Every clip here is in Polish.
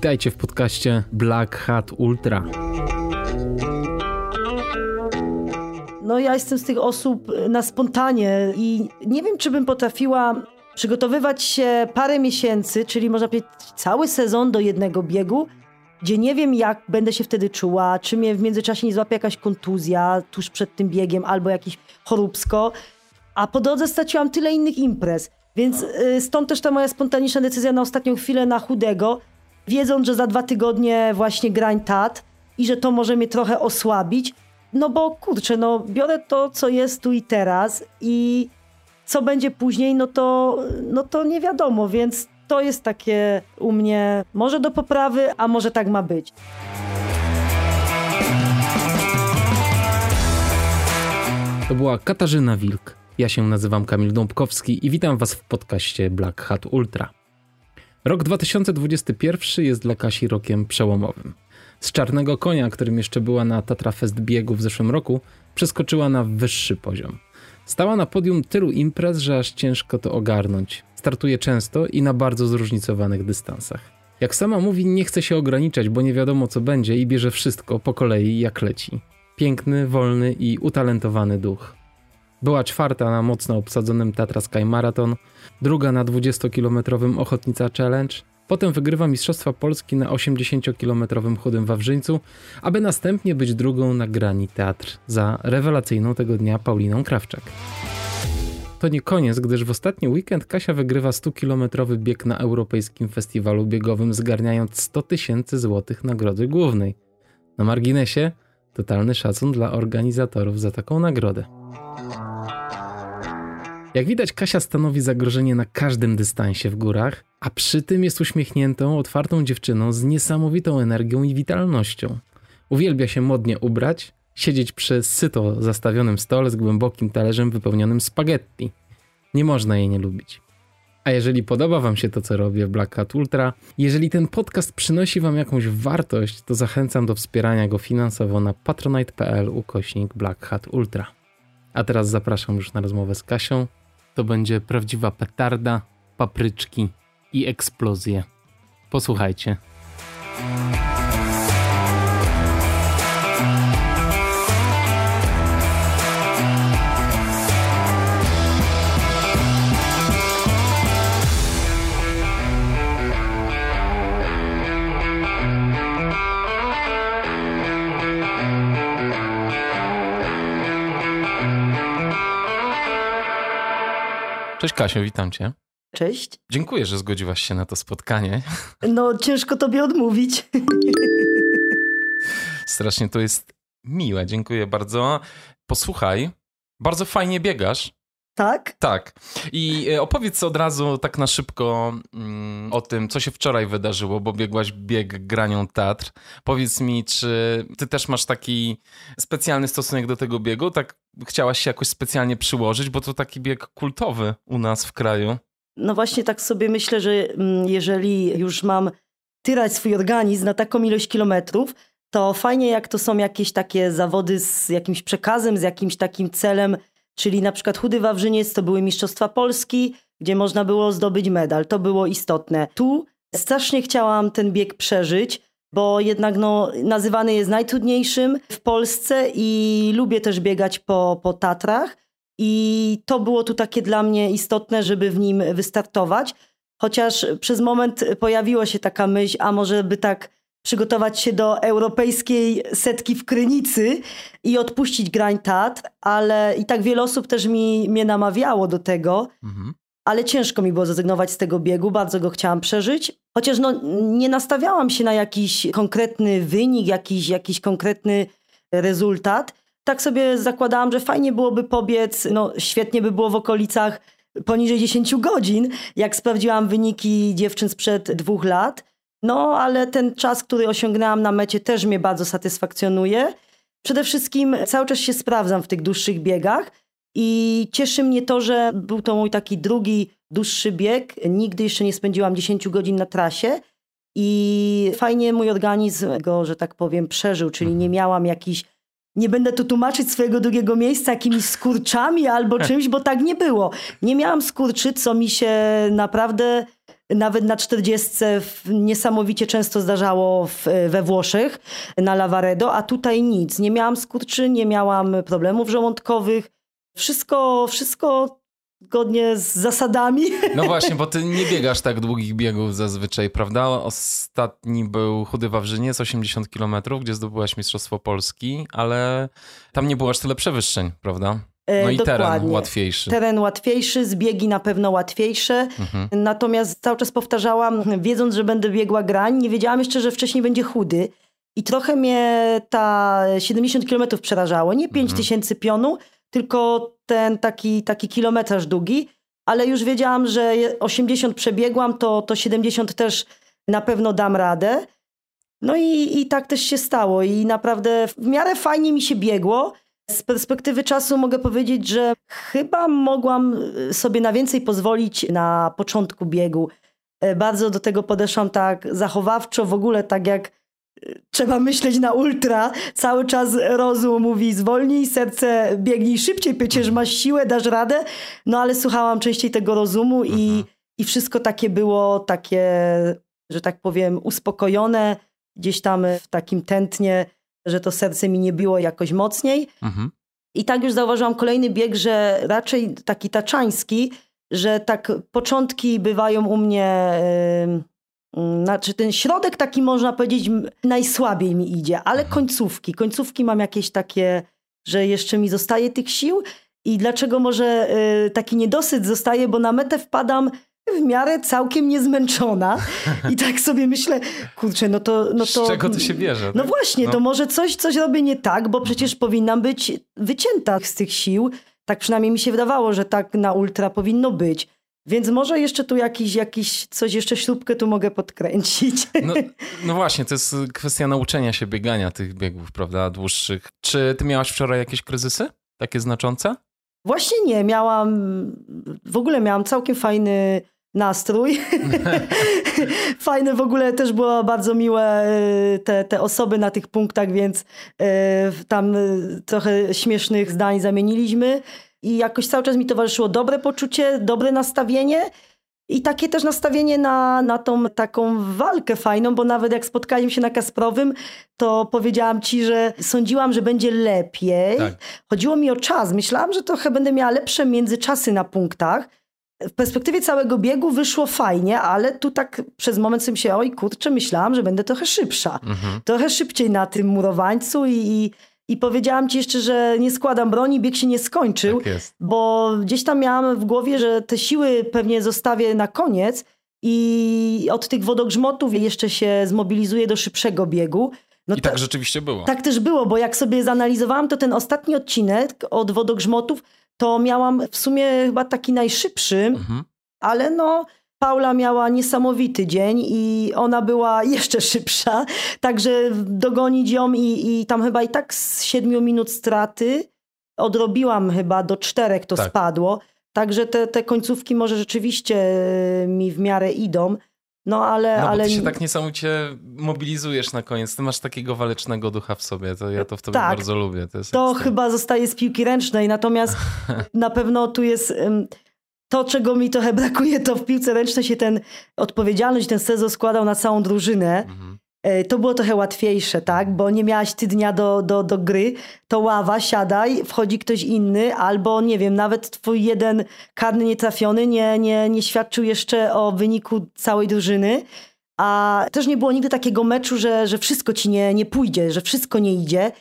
Witajcie w podcaście Black Hat Ultra. No ja jestem z tych osób na spontanie i nie wiem, czy bym potrafiła przygotowywać się parę miesięcy, czyli można powiedzieć cały sezon do jednego biegu, gdzie nie wiem, jak będę się wtedy czuła, czy mnie w międzyczasie nie złapie jakaś kontuzja tuż przed tym biegiem albo jakieś choróbsko, a po drodze straciłam tyle innych imprez. Więc y, stąd też ta moja spontaniczna decyzja na ostatnią chwilę na chudego, wiedząc, że za dwa tygodnie właśnie grań tat i że to może mnie trochę osłabić. No bo kurczę, no biorę to, co jest tu i teraz i co będzie później, no to, no to nie wiadomo, więc to jest takie u mnie może do poprawy, a może tak ma być. To była Katarzyna Wilk. Ja się nazywam Kamil Dąbkowski i witam Was w podcaście Black Hat Ultra. Rok 2021 jest dla Kasi rokiem przełomowym. Z czarnego konia, którym jeszcze była na Tatra Fest biegu w zeszłym roku, przeskoczyła na wyższy poziom. Stała na podium tylu imprez, że aż ciężko to ogarnąć. Startuje często i na bardzo zróżnicowanych dystansach. Jak sama mówi, nie chce się ograniczać, bo nie wiadomo co będzie i bierze wszystko po kolei jak leci. Piękny, wolny i utalentowany duch. Była czwarta na mocno obsadzonym Tatra Sky Marathon, druga na 20-kilometrowym Ochotnica Challenge, potem wygrywa Mistrzostwa Polski na 80-kilometrowym Chudym Wawrzyńcu, aby następnie być drugą na grani teatr za rewelacyjną tego dnia Pauliną Krawczak. To nie koniec, gdyż w ostatni weekend Kasia wygrywa 100-kilometrowy bieg na Europejskim Festiwalu Biegowym, zgarniając 100 tysięcy złotych nagrody głównej. Na marginesie, totalny szacun dla organizatorów za taką nagrodę. Jak widać, Kasia stanowi zagrożenie na każdym dystansie w górach, a przy tym jest uśmiechniętą, otwartą dziewczyną z niesamowitą energią i witalnością. Uwielbia się modnie ubrać, siedzieć przy syto zastawionym stole z głębokim talerzem wypełnionym spaghetti. Nie można jej nie lubić. A jeżeli podoba Wam się to, co robię w Black Hat Ultra, jeżeli ten podcast przynosi Wam jakąś wartość, to zachęcam do wspierania go finansowo na patronite.pl ukośnik Black Hat Ultra. A teraz zapraszam już na rozmowę z Kasią. To będzie prawdziwa petarda, papryczki i eksplozje. Posłuchajcie. Cześć Kasiu, witam cię. Cześć. Dziękuję, że zgodziłaś się na to spotkanie. No, ciężko tobie odmówić. Strasznie to jest miłe, dziękuję bardzo. Posłuchaj, bardzo fajnie biegasz. Tak? Tak. I e, opowiedz od razu tak na szybko mm, o tym, co się wczoraj wydarzyło, bo biegłaś bieg granią Tatr. Powiedz mi, czy ty też masz taki specjalny stosunek do tego biegu? Tak chciałaś się jakoś specjalnie przyłożyć, bo to taki bieg kultowy u nas w kraju. No właśnie tak sobie myślę, że mm, jeżeli już mam tyrać swój organizm na taką ilość kilometrów, to fajnie jak to są jakieś takie zawody z jakimś przekazem, z jakimś takim celem, czyli na przykład Chudy Wawrzyniec to były Mistrzostwa Polski, gdzie można było zdobyć medal. To było istotne. Tu strasznie chciałam ten bieg przeżyć, bo jednak no, nazywany jest najtrudniejszym w Polsce i lubię też biegać po, po Tatrach. I to było tu takie dla mnie istotne, żeby w nim wystartować. Chociaż przez moment pojawiła się taka myśl, a może by tak przygotować się do europejskiej setki w Krynicy i odpuścić grań Tatr, ale i tak wiele osób też mi, mnie namawiało do tego, mhm. ale ciężko mi było zrezygnować z tego biegu, bardzo go chciałam przeżyć. Chociaż no, nie nastawiałam się na jakiś konkretny wynik, jakiś, jakiś konkretny rezultat. Tak sobie zakładałam, że fajnie byłoby pobiec, no świetnie by było w okolicach poniżej 10 godzin, jak sprawdziłam wyniki dziewczyn sprzed dwóch lat. No, ale ten czas, który osiągnęłam na mecie, też mnie bardzo satysfakcjonuje. Przede wszystkim cały czas się sprawdzam w tych dłuższych biegach i cieszy mnie to, że był to mój taki drugi dłuższy bieg. Nigdy jeszcze nie spędziłam 10 godzin na trasie i fajnie mój organizm go, że tak powiem, przeżył, czyli nie miałam jakichś nie będę tu tłumaczyć swojego drugiego miejsca jakimiś skurczami albo czymś, bo tak nie było. Nie miałam skurczy, co mi się naprawdę nawet na 40 niesamowicie często zdarzało w, we Włoszech na Lavaredo, a tutaj nic. Nie miałam skurczy, nie miałam problemów żołądkowych. Wszystko, wszystko zgodnie z zasadami. No właśnie, bo ty nie biegasz tak długich biegów zazwyczaj, prawda? Ostatni był Chudy Wawrzyniec, 80 km, gdzie zdobyłaś Mistrzostwo Polski, ale tam nie było aż tyle przewyższeń, prawda? E, No i Dokładnie. teren łatwiejszy. Teren łatwiejszy, zbiegi na pewno łatwiejsze. Mhm. Natomiast cały czas powtarzałam, wiedząc, że będę biegła grań, nie wiedziałam jeszcze, że wcześniej będzie chudy. I trochę mnie ta 70 km przerażało. Nie 5 Mhm. tysięcy pionu, tylko ten taki, taki kilometraż długi. Ale już wiedziałam, że je- 80 przebiegłam, to, to 70 też na pewno dam radę. No i, i tak też się stało. I naprawdę w miarę fajnie mi się biegło. Z perspektywy czasu mogę powiedzieć, że chyba mogłam y, sobie na więcej pozwolić na początku biegu. E, Bardzo do tego podeszłam tak zachowawczo, w ogóle tak jak y, trzeba myśleć na ultra. Cały czas rozum mówi zwolnij, serce biegnij szybciej, przecież masz siłę, dasz radę. No ale słuchałam częściej tego rozumu i, Mhm. i wszystko takie było takie, że tak powiem, uspokojone, gdzieś tam w takim tętnie, że to serce mi nie biło jakoś mocniej. Mhm. I tak już zauważyłam kolejny bieg, że raczej taki taczański, że tak początki bywają u mnie, ym, znaczy ten środek taki można powiedzieć najsłabiej mi idzie, ale Mhm. końcówki, końcówki mam jakieś takie, że jeszcze mi zostaje tych sił i dlaczego może y, taki niedosyt zostaje, bo na metę wpadam w miarę całkiem niezmęczona i tak sobie myślę, kurczę, no to... No to Z czego to się bierze? no tak? właśnie, No. to może coś, coś robię nie tak, bo przecież powinnam być wycięta z tych sił. Tak przynajmniej mi się wydawało, że tak na ultra powinno być. Więc może jeszcze tu jakiś, jakiś coś, jeszcze śrubkę tu mogę podkręcić. No, no właśnie, to jest kwestia nauczenia się biegania tych biegów, prawda, dłuższych. Czy ty miałaś wczoraj jakieś kryzysy? Takie znaczące? Właśnie nie, miałam, w ogóle miałam całkiem fajny nastrój. Fajne w ogóle też było bardzo miłe y, te, te osoby na tych punktach, więc y, tam y, trochę śmiesznych zdań zamieniliśmy i jakoś cały czas mi towarzyszyło dobre poczucie, dobre nastawienie i takie też nastawienie na, na tą taką walkę fajną, bo nawet jak spotkaliśmy się na Kasprowym, to powiedziałam ci, że sądziłam, że będzie lepiej. Tak. Chodziło mi o czas. Myślałam, że trochę będę miała lepsze międzyczasy na punktach. W perspektywie całego biegu wyszło fajnie, ale tu tak przez moment sobie się, oj kurczę, myślałam, że będę trochę szybsza. Mhm. Trochę szybciej na tym murowańcu i, i, i powiedziałam ci jeszcze, że nie składam broni, bieg się nie skończył, Tak jest. bo gdzieś tam miałam w głowie, że te siły pewnie zostawię na koniec i od tych wodogrzmotów jeszcze się zmobilizuję do szybszego biegu. No I to- tak rzeczywiście było. tak też było, bo jak sobie zanalizowałam, to ten ostatni odcinek od wodogrzmotów, to miałam w sumie chyba taki najszybszy, Mhm. ale no Paula miała niesamowity dzień i ona była jeszcze szybsza, także dogonić ją i, i tam chyba i tak z siedmiu minut straty odrobiłam chyba do czterech to Tak. spadło, także te, te końcówki może rzeczywiście e, mi w miarę idą, no ale... No bo ale ty się tak niesamowicie mobilizujesz na koniec. Ty masz takiego walecznego ducha w sobie. To ja to w tobie Tak. bardzo lubię. To, To chyba zostaje z piłki ręcznej, natomiast na pewno tu jest to, czego mi trochę brakuje, to w piłce ręcznej się ten odpowiedzialność, ten sezon składał na całą drużynę. Mhm. E, To było trochę łatwiejsze, tak? Bo nie miałaś ty dnia do, do, do gry, to ława, siadaj, wchodzi ktoś inny, albo nie wiem, nawet twój jeden karny nietrafiony nie, nie, nie świadczył jeszcze o wyniku całej drużyny. A też nie było nigdy takiego meczu, że, że wszystko ci nie, nie pójdzie, że wszystko nie idzie.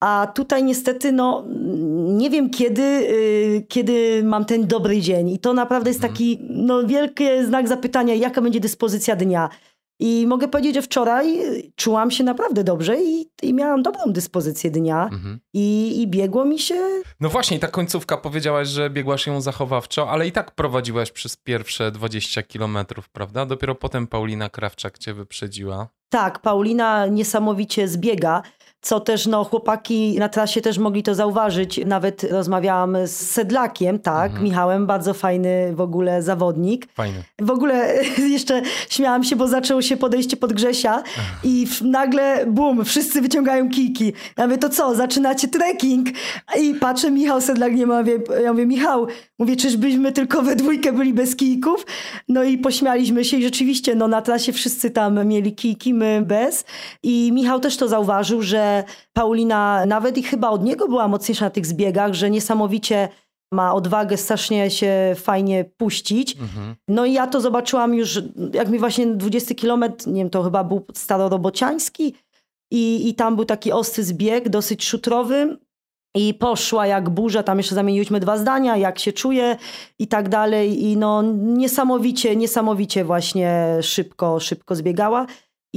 A tutaj niestety, no, nie wiem kiedy, y, kiedy mam ten dobry dzień. I to naprawdę jest taki, no, wielki znak zapytania, jaka będzie dyspozycja dnia. I mogę powiedzieć, że wczoraj y, czułam się naprawdę dobrze i, i miałam dobrą dyspozycję dnia. Mhm. I, I biegło mi się. No właśnie, ta końcówka powiedziałaś, że biegłaś ją zachowawczo, ale i tak prowadziłaś przez pierwsze 20 kilometrów, prawda? Dopiero potem Paulina Krawczak cię wyprzedziła. Tak, Paulina niesamowicie zbiega. Co też no, chłopaki na trasie też mogli to zauważyć. Nawet rozmawiałam z Sedlakiem, tak, mhm. Michałem, bardzo fajny w ogóle zawodnik. Fajny. W ogóle jeszcze śmiałam się, bo zaczęło się podejście pod Grzesia i nagle bum, wszyscy wyciągają kijki. Ja mówię, to co, zaczynacie trekking? I patrzę, Michał Sedlak nie ma, ja mówię, Michał, mówię, czyżbyśmy tylko we dwójkę byli bez kijków? No i pośmialiśmy się i rzeczywiście, no na trasie wszyscy tam mieli kijki, my bez. I Michał też to zauważył, że Paulina nawet i chyba od niego była mocniejsza na tych zbiegach, że niesamowicie ma odwagę strasznie się fajnie puścić. Mhm. No i ja to zobaczyłam już, jak mi właśnie 20 kilometr, nie wiem, to chyba był starorobociański i, i tam był taki ostry zbieg, dosyć szutrowy i poszła jak burza, tam jeszcze zamieniłyśmy dwa zdania, jak się czuje i tak dalej i no niesamowicie, niesamowicie właśnie szybko, szybko zbiegała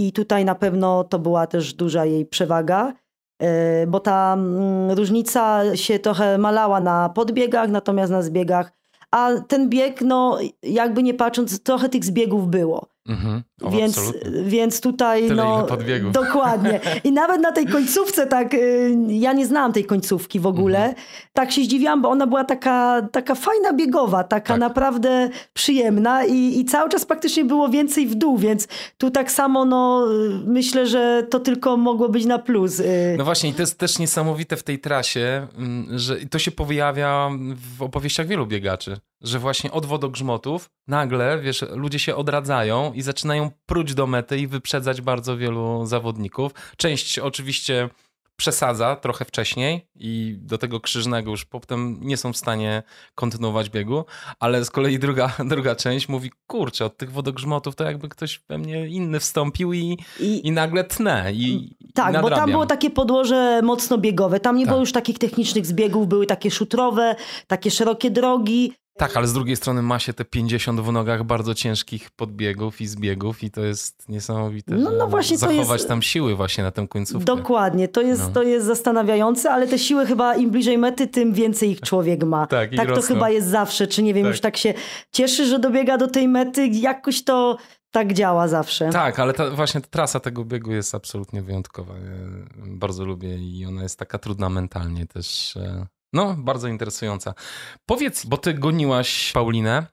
i tutaj na pewno to była też duża jej przewaga. E, bo ta mm, różnica się trochę malała na podbiegach, natomiast na zbiegach. A ten bieg, no jakby nie patrząc, trochę tych zbiegów było. Mhm. O, więc, więc tutaj Tyle no dokładnie. I nawet na tej końcówce tak y, ja nie znałam tej końcówki w ogóle. Mhm. Tak się zdziwiłam, bo ona była taka, taka fajna biegowa, taka tak. naprawdę przyjemna i, i cały czas praktycznie było więcej w dół, więc tu tak samo no myślę, że to tylko mogło być na plus. Y. No właśnie i to jest też niesamowite w tej trasie, mm, że to się pojawia w opowieściach wielu biegaczy, że właśnie od wodogrzmotów nagle, wiesz, ludzie się odradzają i zaczynają pruć do mety i wyprzedzać bardzo wielu zawodników. Część oczywiście przesadza trochę wcześniej i do tego krzyżnego już potem nie są w stanie kontynuować biegu, ale z kolei druga, druga część mówi, kurczę, od tych wodogrzmotów to jakby ktoś we mnie inny wstąpił i, I, i nagle tnę i Tak, i bo tam było takie podłoże mocno biegowe, tam nie tak. było już takich technicznych zbiegów, były takie szutrowe, takie szerokie drogi, tak, ale z drugiej strony ma się te 50 w nogach bardzo ciężkich podbiegów i zbiegów i to jest niesamowite, no, no właśnie zachować jest... tam siły właśnie na tę końcówkę. Dokładnie, to jest, no. to jest zastanawiające, ale te siły chyba im bliżej mety, tym więcej ich człowiek ma. tak, tak to chyba jest zawsze, czy nie wiem, tak. już tak się cieszy, że dobiega do tej mety, jakoś to tak działa zawsze. Tak, ale ta, właśnie ta trasa tego biegu jest absolutnie wyjątkowa. Ja bardzo lubię i ona jest taka trudna mentalnie też. No, bardzo interesująca. Powiedz, bo ty goniłaś Paulinę.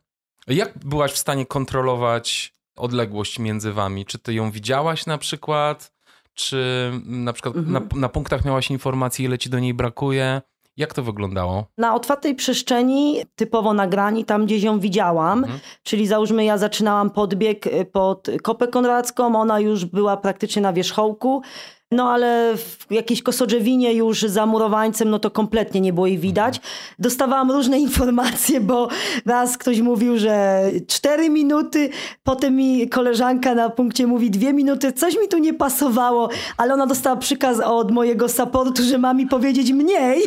Jak byłaś w stanie kontrolować odległość między wami? Czy ty ją widziałaś na przykład? Czy na przykład mhm. na, na punktach miałaś informację, ile ci do niej brakuje? Jak to wyglądało? Na otwartej przestrzeni, typowo na grani, tam gdzieś ją widziałam, mhm. czyli załóżmy ja zaczynałam podbieg y, pod Kopę Konradzką, ona już była praktycznie na wierzchołku, no ale w jakiejś kosodrzewinie już za murowańcem, no to kompletnie nie było jej widać. Dostawałam różne informacje, bo raz ktoś mówił, że cztery minuty, potem mi koleżanka na punkcie mówi dwie minuty, coś mi tu nie pasowało, ale ona dostała przykaz od mojego supportu, że ma mi powiedzieć mniej,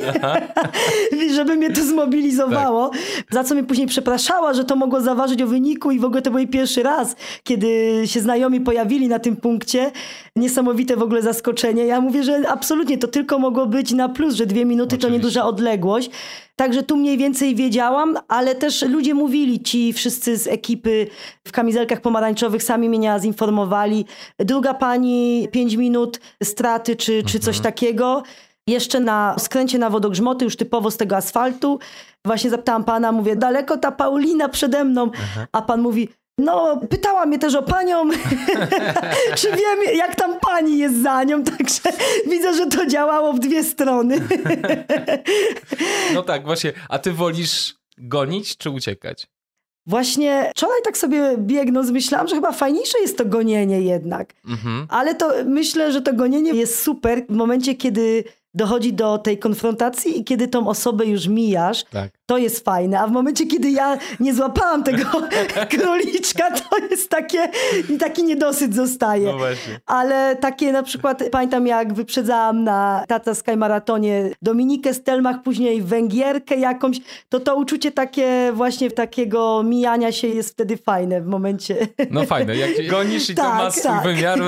żeby mnie to zmobilizowało. Tak. Za co mnie później przepraszała, że to mogło zaważyć o wyniku i w ogóle to był jej pierwszy raz, kiedy się znajomi pojawili na tym punkcie. Niesamowite w ogóle zaskoczenie. Ja mówię, że absolutnie to tylko mogło być na plus, że dwie minuty Oczywiście. to nieduża odległość. Także tu mniej więcej wiedziałam, ale też ludzie mówili, ci wszyscy z ekipy w kamizelkach pomarańczowych sami mnie zinformowali. Druga pani, pięć minut straty czy, czy coś mhm. takiego. Jeszcze na skręcie na wodogrzmoty, już typowo z tego asfaltu. Właśnie zapytałam pana, mówię, daleko ta Paulina przede mną. Aha. A pan mówi, no, pytała mnie też o panią, czy wiem, jak tam pani jest za nią, także widzę, że to działało w dwie strony. no tak, właśnie. A ty wolisz gonić czy uciekać? Właśnie wczoraj tak sobie biegnąc, myślałam, że chyba fajniejsze jest to gonienie jednak. Mhm. Ale to myślę, że to gonienie jest super w momencie, kiedy dochodzi do tej konfrontacji i kiedy tą osobę już mijasz, tak. to jest fajne. A w momencie, kiedy ja nie złapałam tego króliczka, to jest takie, taki niedosyt zostaje. No Ale takie na przykład, pamiętam jak wyprzedzałam na Tata Sky Maratonie Dominikę Stelmach, później Węgierkę jakąś, to to uczucie takie właśnie takiego mijania się jest wtedy fajne w momencie. No fajne, jak gonisz i tak, to ma swój tak. wymiar,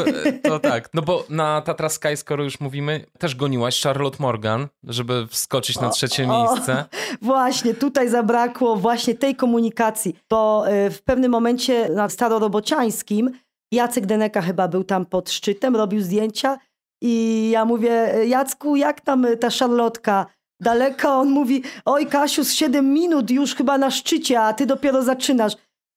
to tak. No bo na Tatra Sky, skoro już mówimy, też goniłaś Charlotte Morgan, żeby wskoczyć na trzecie o, miejsce. O, właśnie, tutaj zabrakło właśnie tej komunikacji, bo y, w pewnym momencie na starorobociańskim Jacek Deneka chyba był tam pod szczytem, robił zdjęcia I ja mówię, Jacku, jak tam ta szarlotka? Daleko? On mówi, oj Kasiu, z 7 minut już chyba na szczycie, a ty dopiero zaczynasz.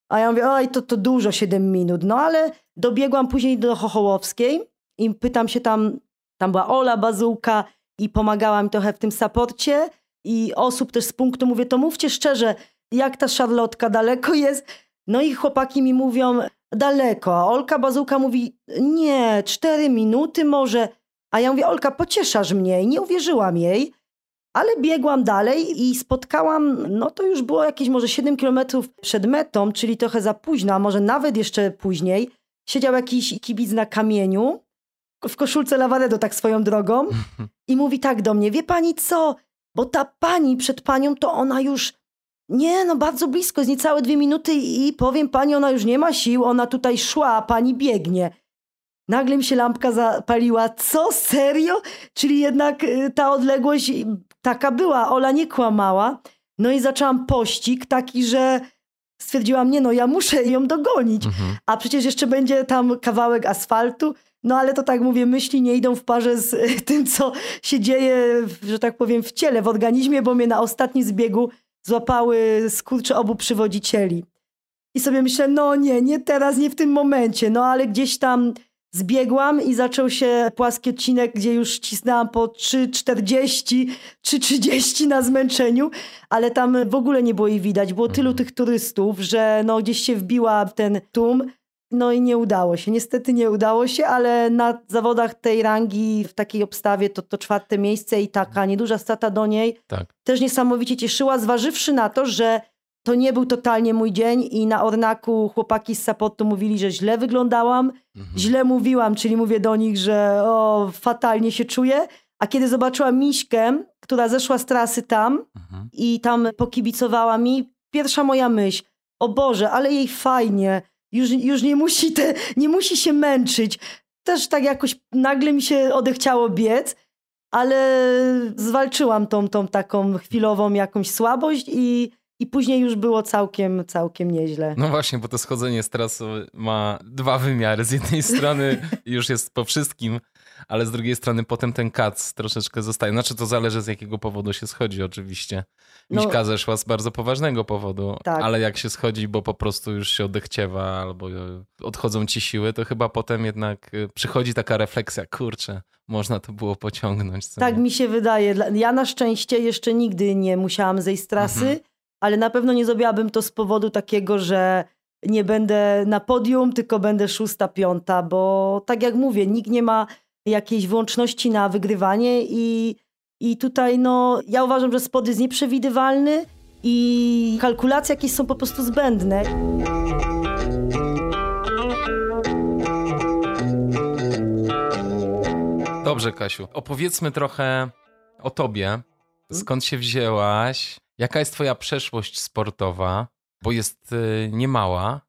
A ja mówię, oj, to, to dużo 7 minut. No ale dobiegłam później do Chochołowskiej i pytam się tam, tam była Ola Bazułka i pomagała mi trochę w tym saporcie i osób też z punktu mówię, to mówcie szczerze, jak ta szarlotka daleko jest? No i chłopaki mi mówią, daleko. A Olka Bazułka mówi, nie, cztery minuty może. A ja mówię, Olka, pocieszasz mnie. I nie uwierzyłam jej. Ale biegłam dalej i spotkałam, no to już było jakieś może 7 kilometrów przed metą, czyli trochę za późno, a może nawet jeszcze później. Siedział jakiś kibic na kamieniu, w koszulce Lavaredo tak swoją drogą i mówi tak do mnie, wie pani co, bo ta pani przed panią to ona już nie, no bardzo blisko, jest niecałe dwie minuty i powiem pani, ona już nie ma sił, ona tutaj szła, a pani biegnie. Nagle mi się lampka zapaliła. Co, serio? Czyli jednak y, ta odległość taka była, Ola nie kłamała. No i zaczęłam pościg taki, że stwierdziłam, nie no, ja muszę ją dogonić. Mhm. A przecież jeszcze będzie tam kawałek asfaltu. No ale to tak mówię, myśli nie idą w parze z tym, co się dzieje, że tak powiem, w ciele, w organizmie, bo mnie na ostatnim zbiegu złapały skurcze obu przywodzicieli. I sobie myślę, no nie, nie teraz, nie w tym momencie, no ale gdzieś tam zbiegłam i zaczął się płaski odcinek, gdzie już cisnęłam po 3,40, 3,30 na zmęczeniu, ale tam w ogóle nie było jej widać. Było tylu mhm. tych turystów, że no gdzieś się wbiła w ten tłum. No i nie udało się. Niestety nie udało się, ale na zawodach tej rangi, w takiej obstawie, to, to czwarte miejsce i taka nieduża strata do niej tak. też niesamowicie cieszyła, zważywszy na to, że to nie był totalnie mój dzień i na Ornaku chłopaki z Sapotu mówili, że źle wyglądałam, mhm. źle mówiłam, czyli mówię do nich, że o, fatalnie się czuję. A kiedy zobaczyłam Miśkę, która zeszła z trasy tam mhm. i tam pokibicowała mi, pierwsza moja myśl, o Boże, ale jej fajnie, już, już nie, musi te, nie musi się męczyć. Też tak jakoś nagle mi się odechciało biec, ale zwalczyłam tą, tą taką chwilową jakąś słabość i, i później już było całkiem, całkiem nieźle. No właśnie, bo to schodzenie z trasy ma dwa wymiary. Z jednej strony już jest po wszystkim, ale z drugiej strony potem ten kac troszeczkę zostaje. Znaczy to zależy z jakiego powodu się schodzi oczywiście. No. Miśka zeszła z bardzo poważnego powodu, tak. ale jak się schodzi, bo po prostu już się odechciewa albo odchodzą ci siły, to chyba potem jednak y, przychodzi taka refleksja, kurczę, można to było pociągnąć. Tak nie? mi się wydaje. Ja na szczęście jeszcze nigdy nie musiałam zejść z trasy, mhm. ale na pewno nie zrobiłabym to z powodu takiego, że nie będę na podium, tylko będę szósta, piąta, bo tak jak mówię, nikt nie ma jakiejś wyłączności na wygrywanie i, i tutaj no, ja uważam, że spod jest nieprzewidywalny i kalkulacje jakieś są po prostu zbędne. Dobrze, Kasiu. Opowiedzmy trochę o tobie. Skąd się wzięłaś? Jaka jest twoja przeszłość sportowa? Bo jest y, niemała.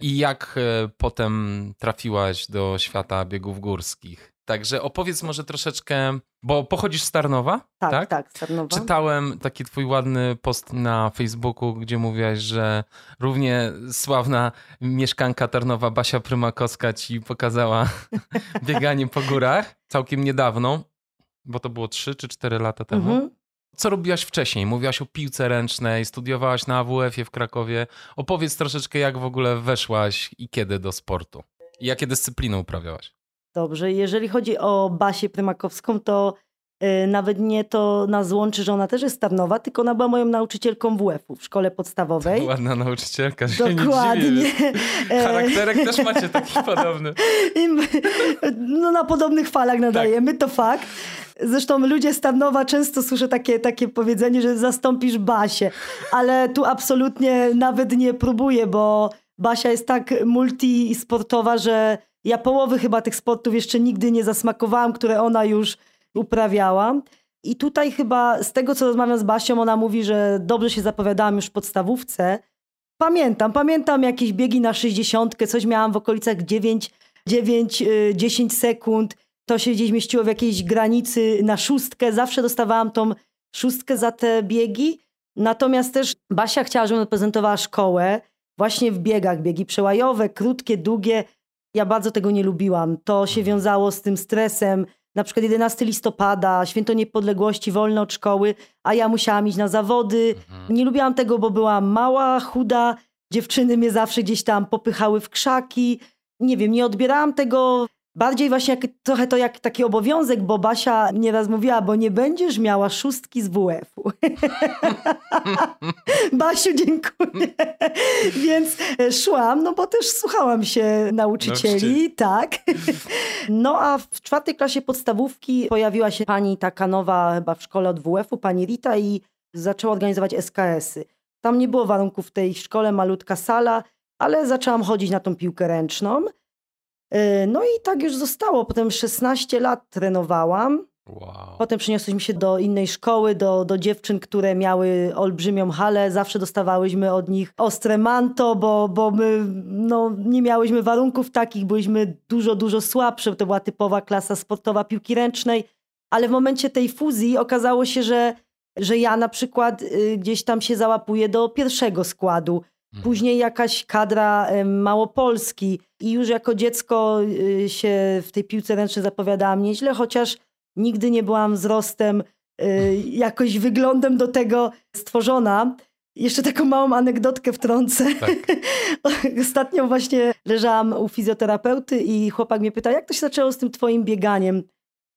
I jak y, potem trafiłaś do świata biegów górskich? Także opowiedz może troszeczkę, bo pochodzisz z Tarnowa? Tak, tak, tak Tarnowa. Czytałem taki twój ładny post na Facebooku, gdzie mówiłaś, że równie sławna mieszkanka Tarnowa Basia Prymakowska ci pokazała bieganie po górach całkiem niedawno, bo to było 3 czy 4 lata temu. Mhm. Co robiłaś wcześniej? Mówiłaś o piłce ręcznej, studiowałaś na AWF-ie w Krakowie. Opowiedz troszeczkę, jak w ogóle weszłaś i kiedy do sportu. I jakie dyscypliny uprawiałaś? Dobrze, jeżeli chodzi o Basię Prymakowską, to y, nawet nie to nas łączy, że ona też jest Tarnowa, tylko ona była moją nauczycielką WF-u w szkole podstawowej. Ładna nauczycielka, Dokładnie. Nie e, Charakterek też macie taki podobny. no na podobnych falach nadajemy, tak. to fakt. Zresztą ludzie z Tarnowa często słyszę takie, takie powiedzenie, że zastąpisz Basię, ale tu absolutnie nawet nie próbuję, bo Basia jest tak multisportowa, że ja połowy chyba tych sportów jeszcze nigdy nie zasmakowałam, które ona już uprawiała. I tutaj chyba z tego, co rozmawiam z Basią, ona mówi, że dobrze się zapowiadałam już w podstawówce. Pamiętam, pamiętam jakieś biegi na 60, coś miałam w okolicach 9, 9 10 sekund. To się gdzieś mieściło w jakiejś granicy na szóstkę. Zawsze dostawałam tą szóstkę za te biegi. Natomiast też Basia chciała, żebym prezentowała szkołę właśnie w biegach. Biegi przełajowe, krótkie, długie. Ja bardzo tego nie lubiłam. To się mhm. wiązało z tym stresem. na przykład 11 listopada, święto niepodległości, wolne od szkoły, a ja musiałam iść na zawody. Mhm. Nie lubiłam tego, bo byłam mała, chuda, dziewczyny mnie zawsze gdzieś tam popychały w krzaki. Nie wiem, nie odbierałam tego bardziej właśnie jak, trochę to jak taki obowiązek, bo Basia nieraz mówiła, bo nie będziesz miała szóstki z WF-u. Basiu, dziękuję. Więc e, szłam, no bo też słuchałam się nauczycieli, Nauczycieli. tak. No a w czwartej klasie podstawówki pojawiła się pani taka nowa chyba w szkole od WF-u, pani Rita i zaczęła organizować SKS-y. Tam nie było warunków w tej szkole, malutka sala, ale zaczęłam chodzić na tą piłkę ręczną. Yy, No i tak już zostało. Potem 16 lat trenowałam. Wow. Potem przeniosliśmy się do innej szkoły, do, do dziewczyn, które miały olbrzymią halę. Zawsze dostawałyśmy od nich ostre manto, bo, bo my no, nie miałyśmy warunków takich, byliśmy dużo, dużo słabsze. To była typowa klasa sportowa piłki ręcznej. Ale w momencie tej fuzji okazało się, że, że ja na przykład y, gdzieś tam się załapuję do pierwszego składu. Później jakaś kadra Małopolski i już jako dziecko y, się w tej piłce ręcznej zapowiadałam nieźle, chociaż nigdy nie byłam wzrostem, y, jakoś wyglądem do tego stworzona. Jeszcze taką małą anegdotkę wtrącę. Tak. Ostatnio właśnie leżałam u fizjoterapeuty i chłopak mnie pyta, jak to się zaczęło z tym twoim bieganiem?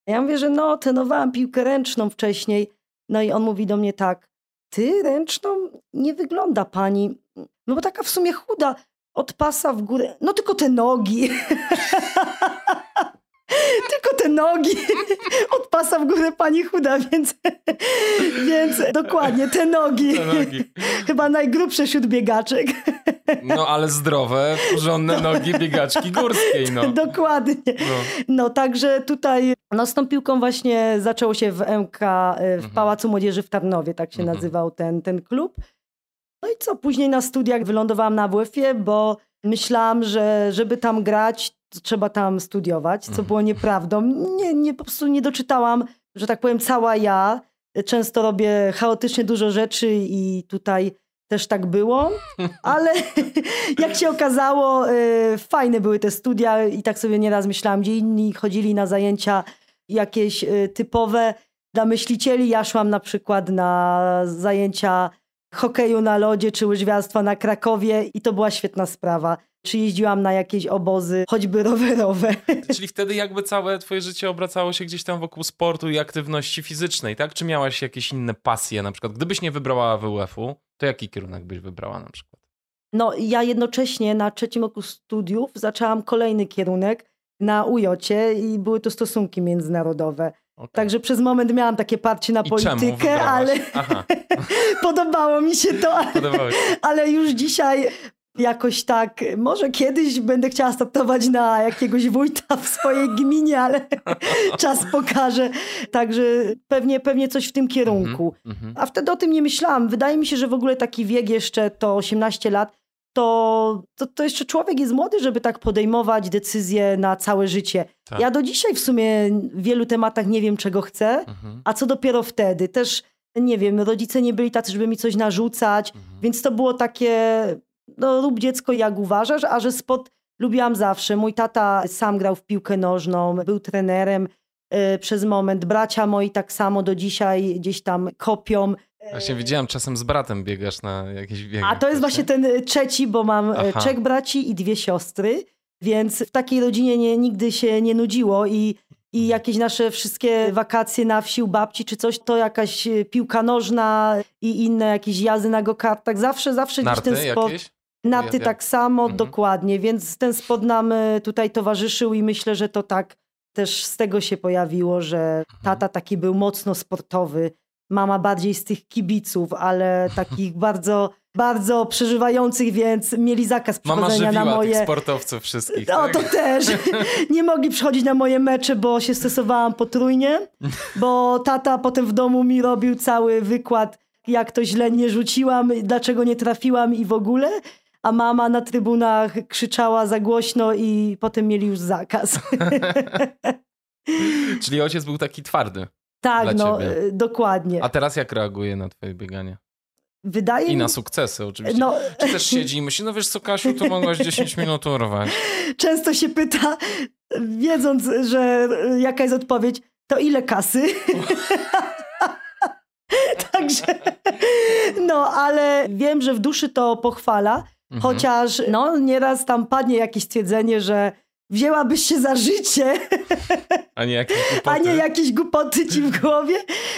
Ja mówię, że no, trenowałam piłkę ręczną wcześniej. No i on mówi do mnie tak, ty ręczną nie wygląda pani, no bo taka w sumie chuda, od pasa w górę, no tylko te nogi. tylko te nogi od pasa w górę pani chuda, więc, więc dokładnie te nogi. Te nogi. Chyba najgrubszy wśród biegaczek. No ale zdrowe, porządne nogi biegaczki górskiej, no. Dokładnie. no. No także tutaj no, z tą piłką właśnie zaczęło się w MK, y, w Mhm. Pałacu Młodzieży w Tarnowie, tak się Mhm. nazywał ten, ten klub. No i co, później na studiach wylądowałam na WF-ie, bo myślałam, że żeby tam grać, trzeba tam studiować, co Mhm. było nieprawdą. Nie, nie, po prostu nie doczytałam, że tak powiem, cała ja. Często robię chaotycznie dużo rzeczy i tutaj też tak było, ale jak się okazało, y, fajne były te studia i tak sobie nieraz myślałam, gdzie inni chodzili na zajęcia jakieś y, typowe dla myślicieli. Ja szłam na przykład na zajęcia hokeju na lodzie czy łyżwiarstwa na Krakowie i to była świetna sprawa. Czy jeździłam na jakieś obozy, choćby rowerowe. Czyli wtedy jakby całe twoje życie obracało się gdzieś tam wokół sportu i aktywności fizycznej, tak? Czy miałaś jakieś inne pasje na przykład? Gdybyś nie wybrała WF-u, to jaki kierunek byś wybrała na przykład? No ja jednocześnie na trzecim roku studiów zaczęłam kolejny kierunek na UJ-cie i były to stosunki międzynarodowe. Okay. Także przez moment miałam takie parcie na I politykę, ale podobało mi się to, ale, ale już dzisiaj jakoś tak, może kiedyś będę chciała startować na jakiegoś wójta w swojej gminie, ale czas pokaże. Także pewnie, pewnie coś w tym kierunku. Mhm. A wtedy o tym nie myślałam. Wydaje mi się, że w ogóle taki wiek jeszcze to 18 lat, to, to, to jeszcze człowiek jest młody, żeby tak podejmować decyzje na całe życie. Tak. Ja do dzisiaj w sumie w wielu tematach nie wiem, czego chcę, Mhm. a co dopiero wtedy. Też, nie wiem, rodzice nie byli tacy, żeby mi coś narzucać, Mhm. więc to było takie, no rób dziecko jak uważasz, a że sport lubiłam zawsze. Mój tata sam grał w piłkę nożną, był trenerem e, przez moment. Bracia moi tak samo do dzisiaj gdzieś tam kopią. Właśnie widziałem, czasem z bratem biegasz na jakieś biegi. A to jest właśnie ten e, trzeci, bo mam e, Aha. trzech braci i dwie siostry, więc w takiej rodzinie nie, nigdy się nie nudziło i, i jakieś nasze wszystkie wakacje na wsi u babci czy coś, to jakaś e, piłka nożna i inne jakieś jazdy na go-kartach. Zawsze, zawsze gdzieś Narty ten sport. jakieś? Narty Jak- tak samo, Mhm. dokładnie, więc ten sport nam tutaj towarzyszył i myślę, że to tak też z tego się pojawiło, że Mhm. tata taki był mocno sportowy, mama bardziej z tych kibiców, ale takich bardzo, bardzo przeżywających, więc mieli zakaz Mama przychodzenia na moje... tych sportowców wszystkich, O, tak? to też. Nie mogli przychodzić na moje mecze, bo się stresowałam potrójnie, bo tata potem w domu mi robił cały wykład, jak to źle nie rzuciłam, dlaczego nie trafiłam i w ogóle. A mama na trybunach krzyczała za głośno i potem mieli już zakaz. Czyli ojciec był taki twardy. Tak, no, ciebie. y, dokładnie. A teraz jak reaguje na twoje bieganie? Wydaje I mi na sukcesy oczywiście. no, Czy też siedzi i myśli, no wiesz co Kasiu, to mogłaś 10 minut urwać. często się pyta, wiedząc, że y, jaka jest odpowiedź, to ile kasy? Także, no ale wiem, że w duszy to pochwala, mhm. chociaż no nieraz tam padnie jakieś stwierdzenie, że wzięłabyś się za życie, a nie jakieś głupoty, a nie jakieś głupoty ci w głowie.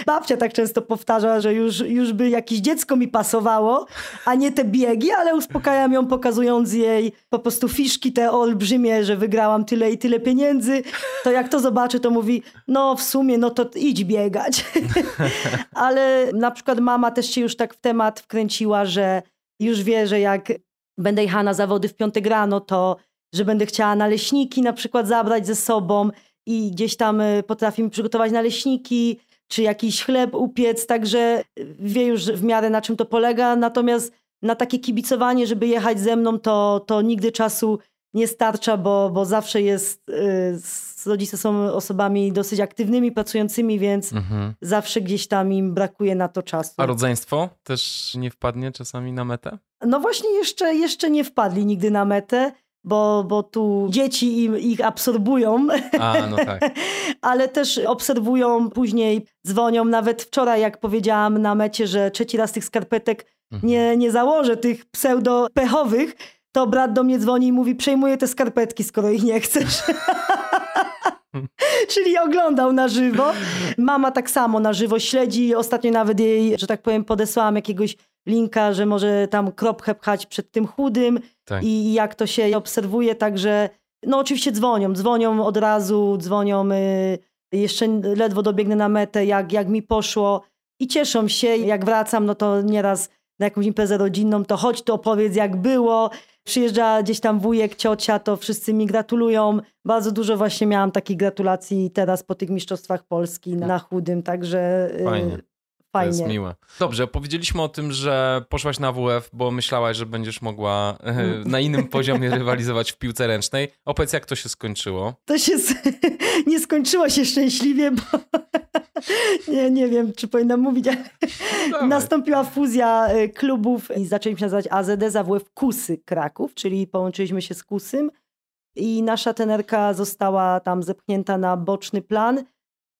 Babcia tak często powtarza, że już, już by jakieś dziecko mi pasowało, a nie te biegi, ale uspokajam ją pokazując jej po prostu fiszki te olbrzymie, że wygrałam tyle i tyle pieniędzy. To jak to zobaczy, to mówi, no w sumie, no to idź biegać. ale na przykład mama też się już tak w temat wkręciła, że już wie, że jak będę jechała na zawody w piątek rano, to że będę chciała naleśniki na przykład zabrać ze sobą i gdzieś tam y, potrafi mi przygotować naleśniki, czy jakiś chleb upiec, także wie już w miarę na czym to polega, natomiast na takie kibicowanie, żeby jechać ze mną, to, to nigdy czasu nie starcza, bo, bo zawsze jest, yy, rodzice są osobami dosyć aktywnymi, pracującymi, więc mhm. zawsze gdzieś tam im brakuje na to czasu. A rodzeństwo też nie wpadnie czasami na metę? No właśnie jeszcze, jeszcze nie wpadli nigdy na metę bo, bo tu dzieci im, ich absorbują. A, no tak. Ale też obserwują, później dzwonią. Nawet wczoraj, jak powiedziałam na mecie, że trzeci raz tych skarpetek mhm. nie, nie założę, tych pseudo-pechowych, to brat do mnie dzwoni i mówi, przejmuję te skarpetki, skoro ich nie chcesz. Czyli oglądał na żywo. Mama tak samo na żywo śledzi. Ostatnio nawet jej, że tak powiem, podesłałam jakiegoś linka, że może tam kropkę pchać przed tym chudym tak. i jak to się obserwuje. Także no oczywiście dzwonią, dzwonią od razu, dzwonią y, jeszcze ledwo dobiegnę na metę, jak, jak mi poszło i cieszą się. Jak wracam, no to nieraz na jakąś imprezę rodzinną, to chodź to opowiedz jak było. Przyjeżdża gdzieś tam wujek, ciocia, to wszyscy mi gratulują. Bardzo dużo właśnie miałam takich gratulacji teraz po tych mistrzostwach Polski na chudym, także y, Fajnie. Fajnie. To jest miłe. Dobrze, powiedzieliśmy o tym, że poszłaś na WF, bo myślałaś, że będziesz mogła e, na innym poziomie rywalizować w piłce ręcznej. Opowiedz, jak to się skończyło. To się nie skończyło się szczęśliwie, bo nie, nie wiem, czy powinnam mówić, ale no nastąpiła fuzja e, klubów i zaczęliśmy nazywać AZD za WF Kusy Kraków, czyli połączyliśmy się z Kusym i nasza tenerka została tam zepchnięta na boczny plan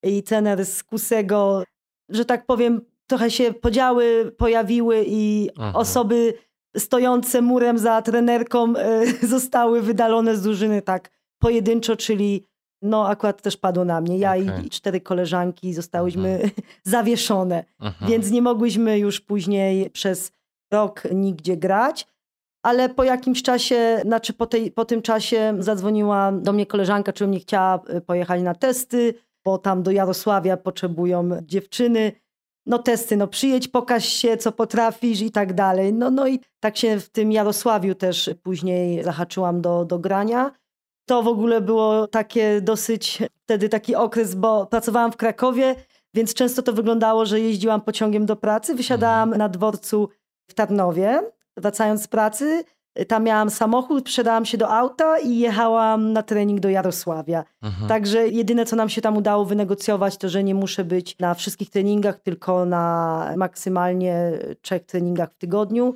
i trener z Kusego że tak powiem, trochę się podziały pojawiły i Aha. osoby stojące murem za trenerką e, zostały wydalone z drużyny tak pojedynczo, czyli no akurat też padło na mnie. Ja okay. i, i, cztery koleżanki zostałyśmy Aha. zawieszone, Aha. więc nie mogłyśmy już później przez rok nigdzie grać. Ale po jakimś czasie, znaczy po, tej, po tym czasie zadzwoniła do mnie koleżanka, czy bym nie chciała e, pojechać na testy bo tam do Jarosławia potrzebują dziewczyny. No testy, no przyjedź, pokaż się, co potrafisz i tak dalej. No, no i tak się w tym Jarosławiu też później zahaczyłam do, do grania. To w ogóle było takie dosyć wtedy taki okres, bo pracowałam w Krakowie, więc często to wyglądało, że jeździłam pociągiem do pracy, wysiadałam mhm. na dworcu w Tarnowie, wracając z pracy, tam miałam samochód, sprzedałam się do auta i jechałam na trening do Jarosławia. Mhm. Także jedyne, co nam się tam udało wynegocjować, to że nie muszę być na wszystkich treningach, tylko na maksymalnie trzech treningach w tygodniu.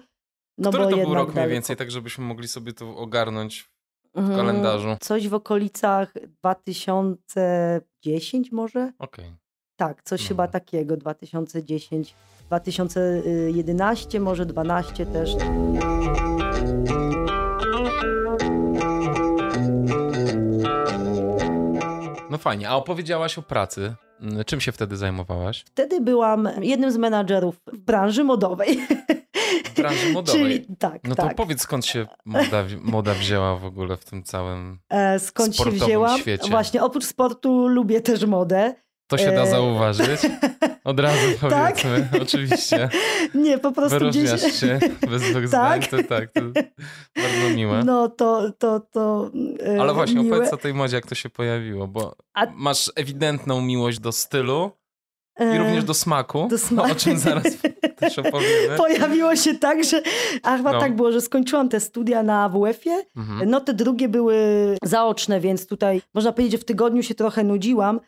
No Który bo to był rok mniej więcej, tak żebyśmy mogli sobie to ogarnąć w mhm. kalendarzu? Coś w okolicach 2010 może? Okej. Okay. Tak, coś chyba takiego, 2010, 2011, może 12 też. No fajnie, a opowiedziałaś o pracy. Czym się wtedy zajmowałaś? Wtedy byłam jednym z menadżerów w branży modowej. W branży modowej? Czyli, tak, No tak. to powiedz skąd się moda, moda wzięła w ogóle w tym całym e, Skąd się wzięła? Świecie. Właśnie, oprócz sportu lubię też modę. To się da e, zauważyć. Od razu powiedzmy, tak? oczywiście. Nie, po prostu Wyróżniasz gdzieś... się bez dwóch tak? zdań, to tak, to bardzo miłe. No to, to, to e, Ale właśnie, miłe. opowiedz o tej modzie, jak to się pojawiło, bo A... masz ewidentną miłość do stylu i e, również do smaku, do smaku. o czym zaraz też opowiemy. Pojawiło się tak, że a chyba no. tak było, że skończyłam te studia na AWF-ie, mhm. no te drugie były zaoczne, więc tutaj można powiedzieć, że w tygodniu się trochę nudziłam,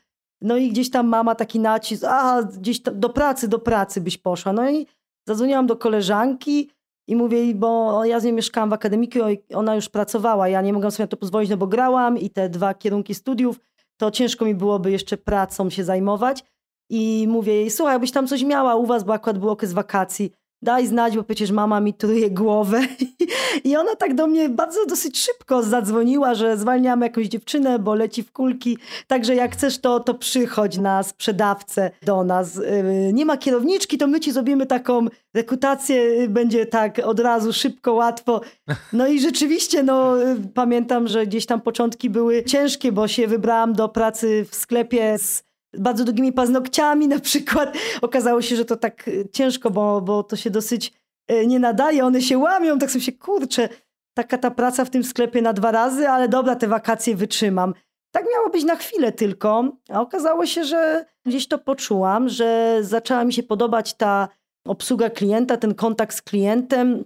no i gdzieś tam mama taki nacisk, a gdzieś do pracy, do pracy byś poszła. No i zadzwoniłam do koleżanki i mówię, bo ja z nią mieszkałam w akademiku i ona już pracowała. Ja nie mogłam sobie na to pozwolić, no bo grałam i te dwa kierunki studiów to ciężko mi byłoby jeszcze pracą się zajmować. I mówię jej, słuchaj, jakbyś tam coś miała u was, bo akurat był okres wakacji, daj znać, bo przecież mama mi truje głowę. I ona tak do mnie bardzo dosyć szybko zadzwoniła, że zwalniamy jakąś dziewczynę, bo leci w kulki. Także jak chcesz, to, to przychodź na sprzedawcę do nas. Y, nie ma kierowniczki, to my ci zrobimy taką rekrutację, y, będzie tak od razu szybko, łatwo. No i rzeczywiście, no y, pamiętam, że gdzieś tam początki były ciężkie, bo się wybrałam do pracy w sklepie z bardzo długimi paznokciami na przykład. Okazało się, że to tak e, ciężko, bo, bo to się dosyć e, nie nadaje, one się łamią, tak sobie się kurczę, taka ta praca w tym sklepie na dwa razy, ale dobra, te wakacje wytrzymam. Tak miało być na chwilę tylko, a okazało się, że gdzieś to poczułam, że zaczęła mi się podobać ta obsługa klienta, ten kontakt z klientem.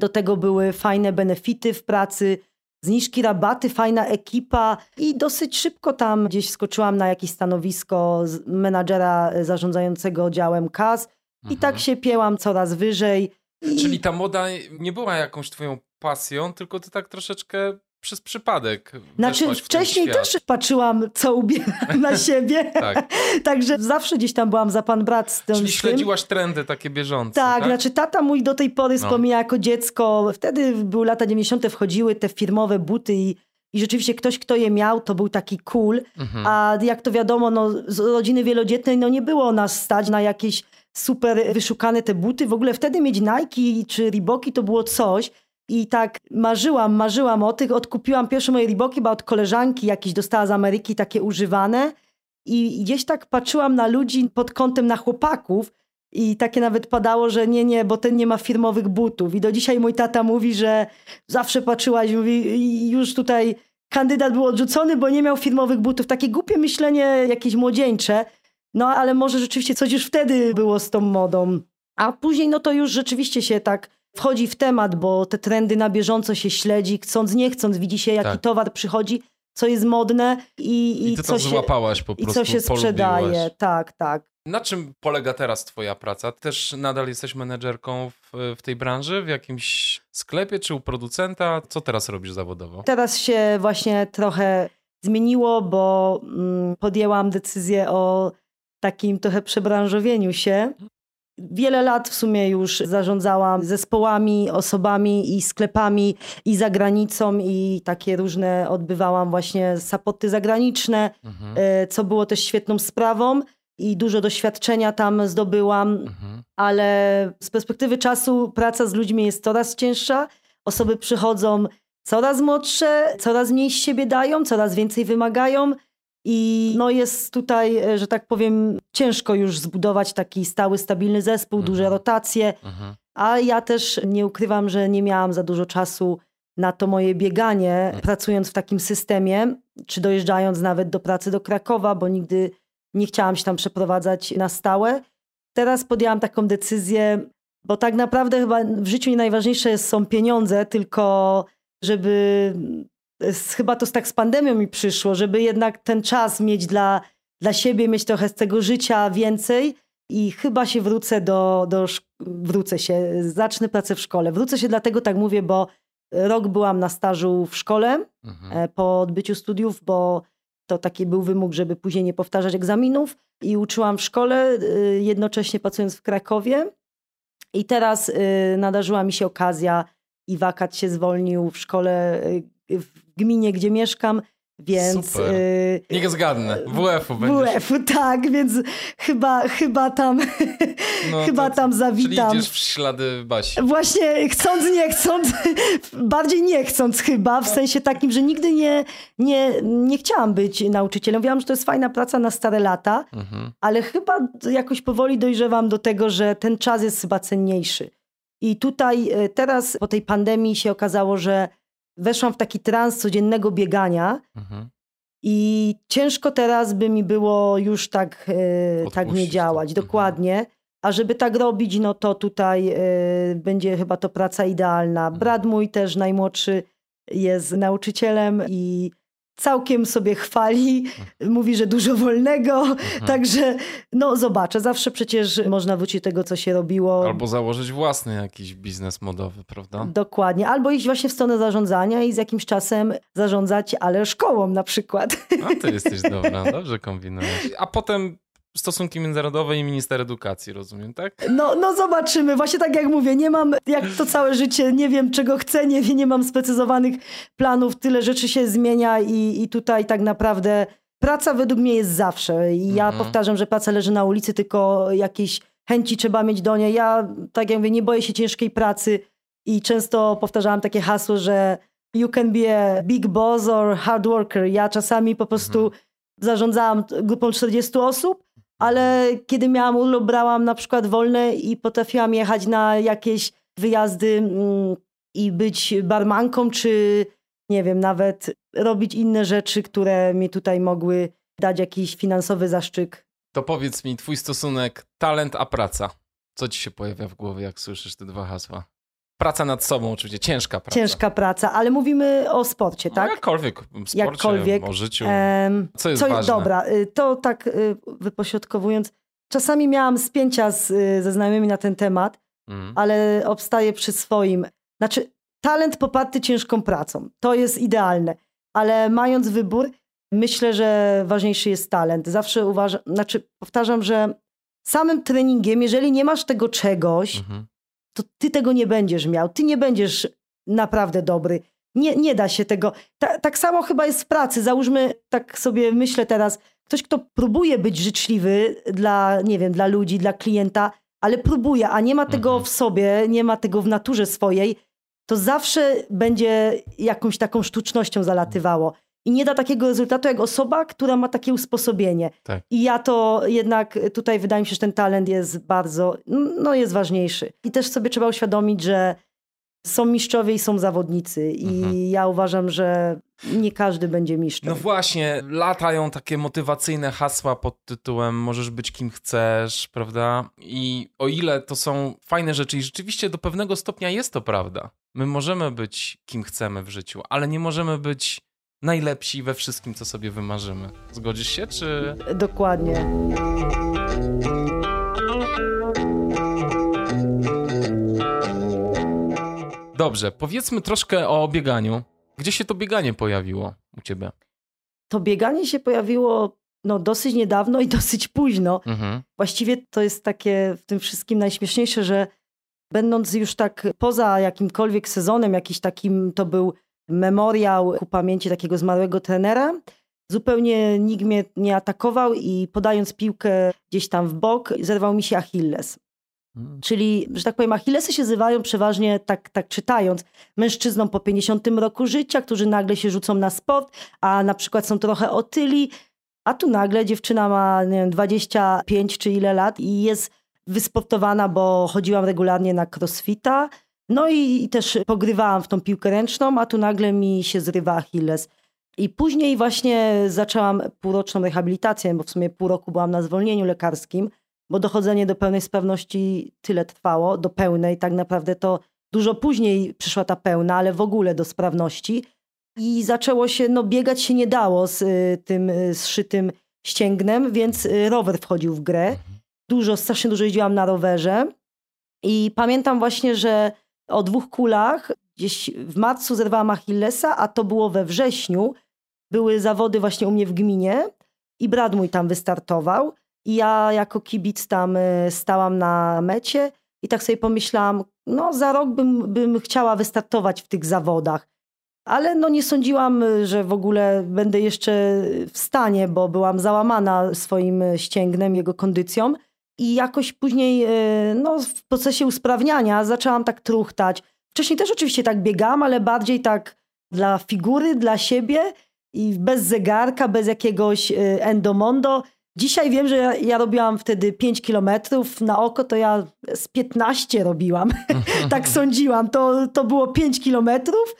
Do tego były fajne benefity w pracy, zniżki, rabaty, fajna ekipa i dosyć szybko tam gdzieś skoczyłam na jakieś stanowisko menadżera zarządzającego działem kas i tak mhm. się piełam coraz wyżej. Czyli ta moda nie była jakąś twoją pasją, tylko ty tak troszeczkę przez przypadek. Znaczy, wcześniej też patrzyłam, co ubieram na siebie. tak. Także zawsze gdzieś tam byłam za pan brat z tym. Czyli śledziłaś trendy takie bieżące. Tak, tak? znaczy tata mój do tej pory no. wspomina jako dziecko. Wtedy były lata 90. wchodziły te firmowe buty i i rzeczywiście ktoś, kto je miał, to był taki cool. Mhm. A jak to wiadomo, no, z rodziny wielodzietnej no, nie było nas stać na jakieś super wyszukane te buty. W ogóle wtedy mieć Nike czy Reeboki to było coś. I tak marzyłam, marzyłam o tych. Odkupiłam pierwsze moje Reeboki, bo od koleżanki jakieś dostała z Ameryki takie używane. I gdzieś tak patrzyłam na ludzi pod kątem na chłopaków. I takie nawet padało, że nie, nie, bo ten nie ma firmowych butów. I do dzisiaj mój tata mówi, że zawsze patrzyłaś, mówi, już tutaj kandydat był odrzucony, bo nie miał firmowych butów. Takie głupie myślenie, jakieś młodzieńcze. No ale może rzeczywiście coś już wtedy było z tą modą. A później no to już rzeczywiście się tak wchodzi w temat, bo te trendy na bieżąco się śledzi, chcąc nie chcąc, widzi się jaki tak. towar przychodzi, co jest modne i, i, I co, się, po i co się sprzedaje. Tak, tak. Na czym polega teraz twoja praca? Też nadal jesteś menedżerką w, w, tej branży, w jakimś sklepie czy u producenta? Co teraz robisz zawodowo? Teraz się właśnie trochę zmieniło, bo mm, podjęłam decyzję o takim trochę przebranżowieniu się. Wiele lat w sumie już zarządzałam zespołami, osobami i sklepami i za granicą i takie różne odbywałam właśnie sapoty zagraniczne, mhm. E, co było też świetną sprawą i dużo doświadczenia tam zdobyłam, mhm. ale z perspektywy czasu praca z ludźmi jest coraz cięższa. Osoby przychodzą coraz młodsze, coraz mniej z siebie dają, coraz więcej wymagają i no jest tutaj, e, że tak powiem, ciężko już zbudować taki stały, stabilny zespół, mhm. duże rotacje. Mhm. A ja też nie ukrywam, że nie miałam za dużo czasu na to moje bieganie, mhm. pracując w takim systemie, czy dojeżdżając nawet do pracy do Krakowa, bo nigdy nie chciałam się tam przeprowadzać na stałe. Teraz podjęłam taką decyzję, bo tak naprawdę chyba w życiu nie najważniejsze są pieniądze, tylko żeby chyba to tak z pandemią mi przyszło, żeby jednak ten czas mieć dla, dla siebie, mieć trochę z tego życia więcej i chyba się wrócę do, do wrócę się, zacznę pracę w szkole. Wrócę się dlatego tak mówię, bo rok byłam na stażu w szkole mhm. E, po odbyciu studiów, bo to taki był wymóg, żeby później nie powtarzać egzaminów i uczyłam w szkole, e, jednocześnie pracując w Krakowie. I teraz e, nadarzyła mi się okazja i wakat się zwolnił w szkole w gminie, gdzie mieszkam, więc... Super. Y, Niech zgadnę. WF-u będziesz. WF-u, tak, więc chyba, chyba tam no, chyba to, tam zawitam. Czyli idziesz w ślady Basi. Właśnie chcąc, nie chcąc, bardziej nie chcąc chyba, w sensie takim, że nigdy nie, nie, nie chciałam być nauczycielem. Mówiłam, że to jest fajna praca na stare lata, mhm. ale chyba jakoś powoli dojrzewam do tego, że ten czas jest chyba cenniejszy. I tutaj y, teraz po tej pandemii się okazało, że weszłam w taki trans codziennego biegania mhm. i ciężko teraz by mi było już tak, e, tak nie działać. To. Mhm. Dokładnie. A żeby tak robić, no to tutaj e, będzie chyba to praca idealna. Mhm. Brat mój też najmłodszy jest nauczycielem i całkiem sobie chwali, mówi, że dużo wolnego, Mhm. także no zobaczę, zawsze przecież można wrócić do tego, co się robiło. Albo założyć własny jakiś biznes modowy, prawda? Dokładnie, albo iść właśnie w stronę zarządzania i z jakimś czasem zarządzać, ale szkołą na przykład. A ty jesteś dobra, dobrze kombinujesz. A potem stosunki międzynarodowe i minister edukacji, rozumiem, tak? No, no zobaczymy. Właśnie tak jak mówię, nie mam, jak to całe życie, nie wiem czego chcę, nie, nie mam sprecyzowanych planów, tyle rzeczy się zmienia i, i tutaj tak naprawdę praca według mnie jest zawsze. I ja Mhm. powtarzam, że praca leży na ulicy, tylko jakieś chęci trzeba mieć do niej. Ja, tak jak mówię, nie boję się ciężkiej pracy i często powtarzałam takie hasło, że you can be a big boss or hard worker. Ja czasami po prostu zarządzałam grupą 40 osób, ale kiedy miałam urlop, brałam na przykład wolne i potrafiłam jechać na jakieś wyjazdy mm, i być barmanką, czy nie wiem, nawet robić inne rzeczy, które mi tutaj mogły dać jakiś finansowy zaszczyk. To powiedz mi, twój stosunek talent a praca. Co ci się pojawia w głowie, jak słyszysz te dwa hasła? Praca nad sobą oczywiście, ciężka praca. Ciężka praca, ale mówimy o sporcie, No, tak? jakkolwiek, w sporcie, Jakkolwiek. o życiu. Co jest co, ważne? Dobra, y, to tak y, wypośrodkowując, czasami miałam spięcia z, y, ze znajomymi na ten temat, Mhm. ale obstaję przy swoim. Znaczy, talent poparty ciężką pracą. To jest idealne, ale mając wybór, myślę, że ważniejszy jest talent. Zawsze uważam, znaczy powtarzam, że samym treningiem, jeżeli nie masz tego czegoś, Mhm. To ty tego nie będziesz miał. Ty nie będziesz naprawdę dobry. Nie, nie da się tego. Ta, tak samo chyba jest w pracy. Załóżmy, tak sobie myślę teraz, ktoś, kto próbuje być życzliwy dla, nie wiem, dla ludzi, dla klienta, ale próbuje, a nie ma tego Mhm. w sobie, nie ma tego w naturze swojej, to zawsze będzie jakąś taką sztucznością zalatywało. I nie da takiego rezultatu jak osoba, która ma takie usposobienie. Tak. I ja to jednak tutaj wydaje mi się, że ten talent jest bardzo, no jest ważniejszy. I też sobie trzeba uświadomić, że są mistrzowie i są zawodnicy. I Mhm. ja uważam, że nie każdy będzie mistrzem. No właśnie, latają takie motywacyjne hasła pod tytułem możesz być kim chcesz, prawda? I o ile to są fajne rzeczy i rzeczywiście do pewnego stopnia jest to prawda. My możemy być kim chcemy w życiu, ale nie możemy być najlepsi we wszystkim, co sobie wymarzymy. Zgodzisz się, czy... Dokładnie. Dobrze, powiedzmy troszkę o bieganiu. Gdzie się to bieganie pojawiło u ciebie? To bieganie się pojawiło no, dosyć niedawno i dosyć późno. Mhm. Właściwie to jest takie w tym wszystkim najśmieszniejsze, że będąc już tak poza jakimkolwiek sezonem, jakiś takim to był memoriał ku pamięci takiego zmarłego trenera, zupełnie nikt mnie nie atakował i podając piłkę gdzieś tam w bok, zerwał mi się Achilles. Mm. Czyli, że tak powiem, Achillesy się zrywają przeważnie, tak, tak czytając, mężczyznom po 50 roku życia, którzy nagle się rzucą na sport, a na przykład są trochę otyli, a tu nagle dziewczyna ma nie wiem, 25 czy ile lat i jest wysportowana, bo chodziłam regularnie na crossfita, no i, i też pogrywałam w tą piłkę ręczną, a tu nagle mi się zrywa Achilles. I później właśnie zaczęłam półroczną rehabilitację, bo w sumie pół roku byłam na zwolnieniu lekarskim, bo dochodzenie do pełnej sprawności tyle trwało, do pełnej tak naprawdę to dużo później przyszła ta pełna, ale w ogóle do sprawności. I zaczęło się, no biegać się nie dało z y, tym y, zszytym ścięgnem, więc y, rower wchodził w grę. Dużo, strasznie dużo jeździłam na rowerze. I pamiętam właśnie, że o dwóch kulach gdzieś w marcu zerwałam Achillesa, a to było we wrześniu. Były zawody właśnie u mnie w gminie i brat mój tam wystartował. I ja jako kibic tam y, stałam na mecie i tak sobie pomyślałam, no za rok bym, bym chciała wystartować w tych zawodach. Ale no nie sądziłam, y, że w ogóle będę jeszcze w stanie, bo byłam załamana swoim y, ścięgnem, jego kondycją. I jakoś później y, no, w procesie usprawniania zaczęłam tak truchtać. Wcześniej też oczywiście tak biegałam, ale bardziej tak dla figury, dla siebie i bez zegarka, bez jakiegoś y, endomondo. Dzisiaj wiem, że ja, ja robiłam wtedy 5 kilometrów na oko, to ja z 15 robiłam. tak sądziłam. To, to było 5 kilometrów.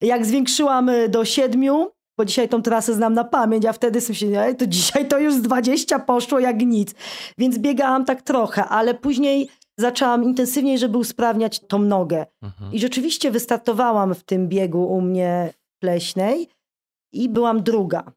Jak zwiększyłam y, do 7, bo dzisiaj tą trasę znam na pamięć, a wtedy sobie się, "Ej, to dzisiaj to już z 20 poszło jak nic. Więc biegałam tak trochę, ale później zaczęłam intensywniej, żeby usprawniać tą nogę. Mhm. I rzeczywiście wystartowałam w tym biegu u mnie w Leśnej. i byłam druga.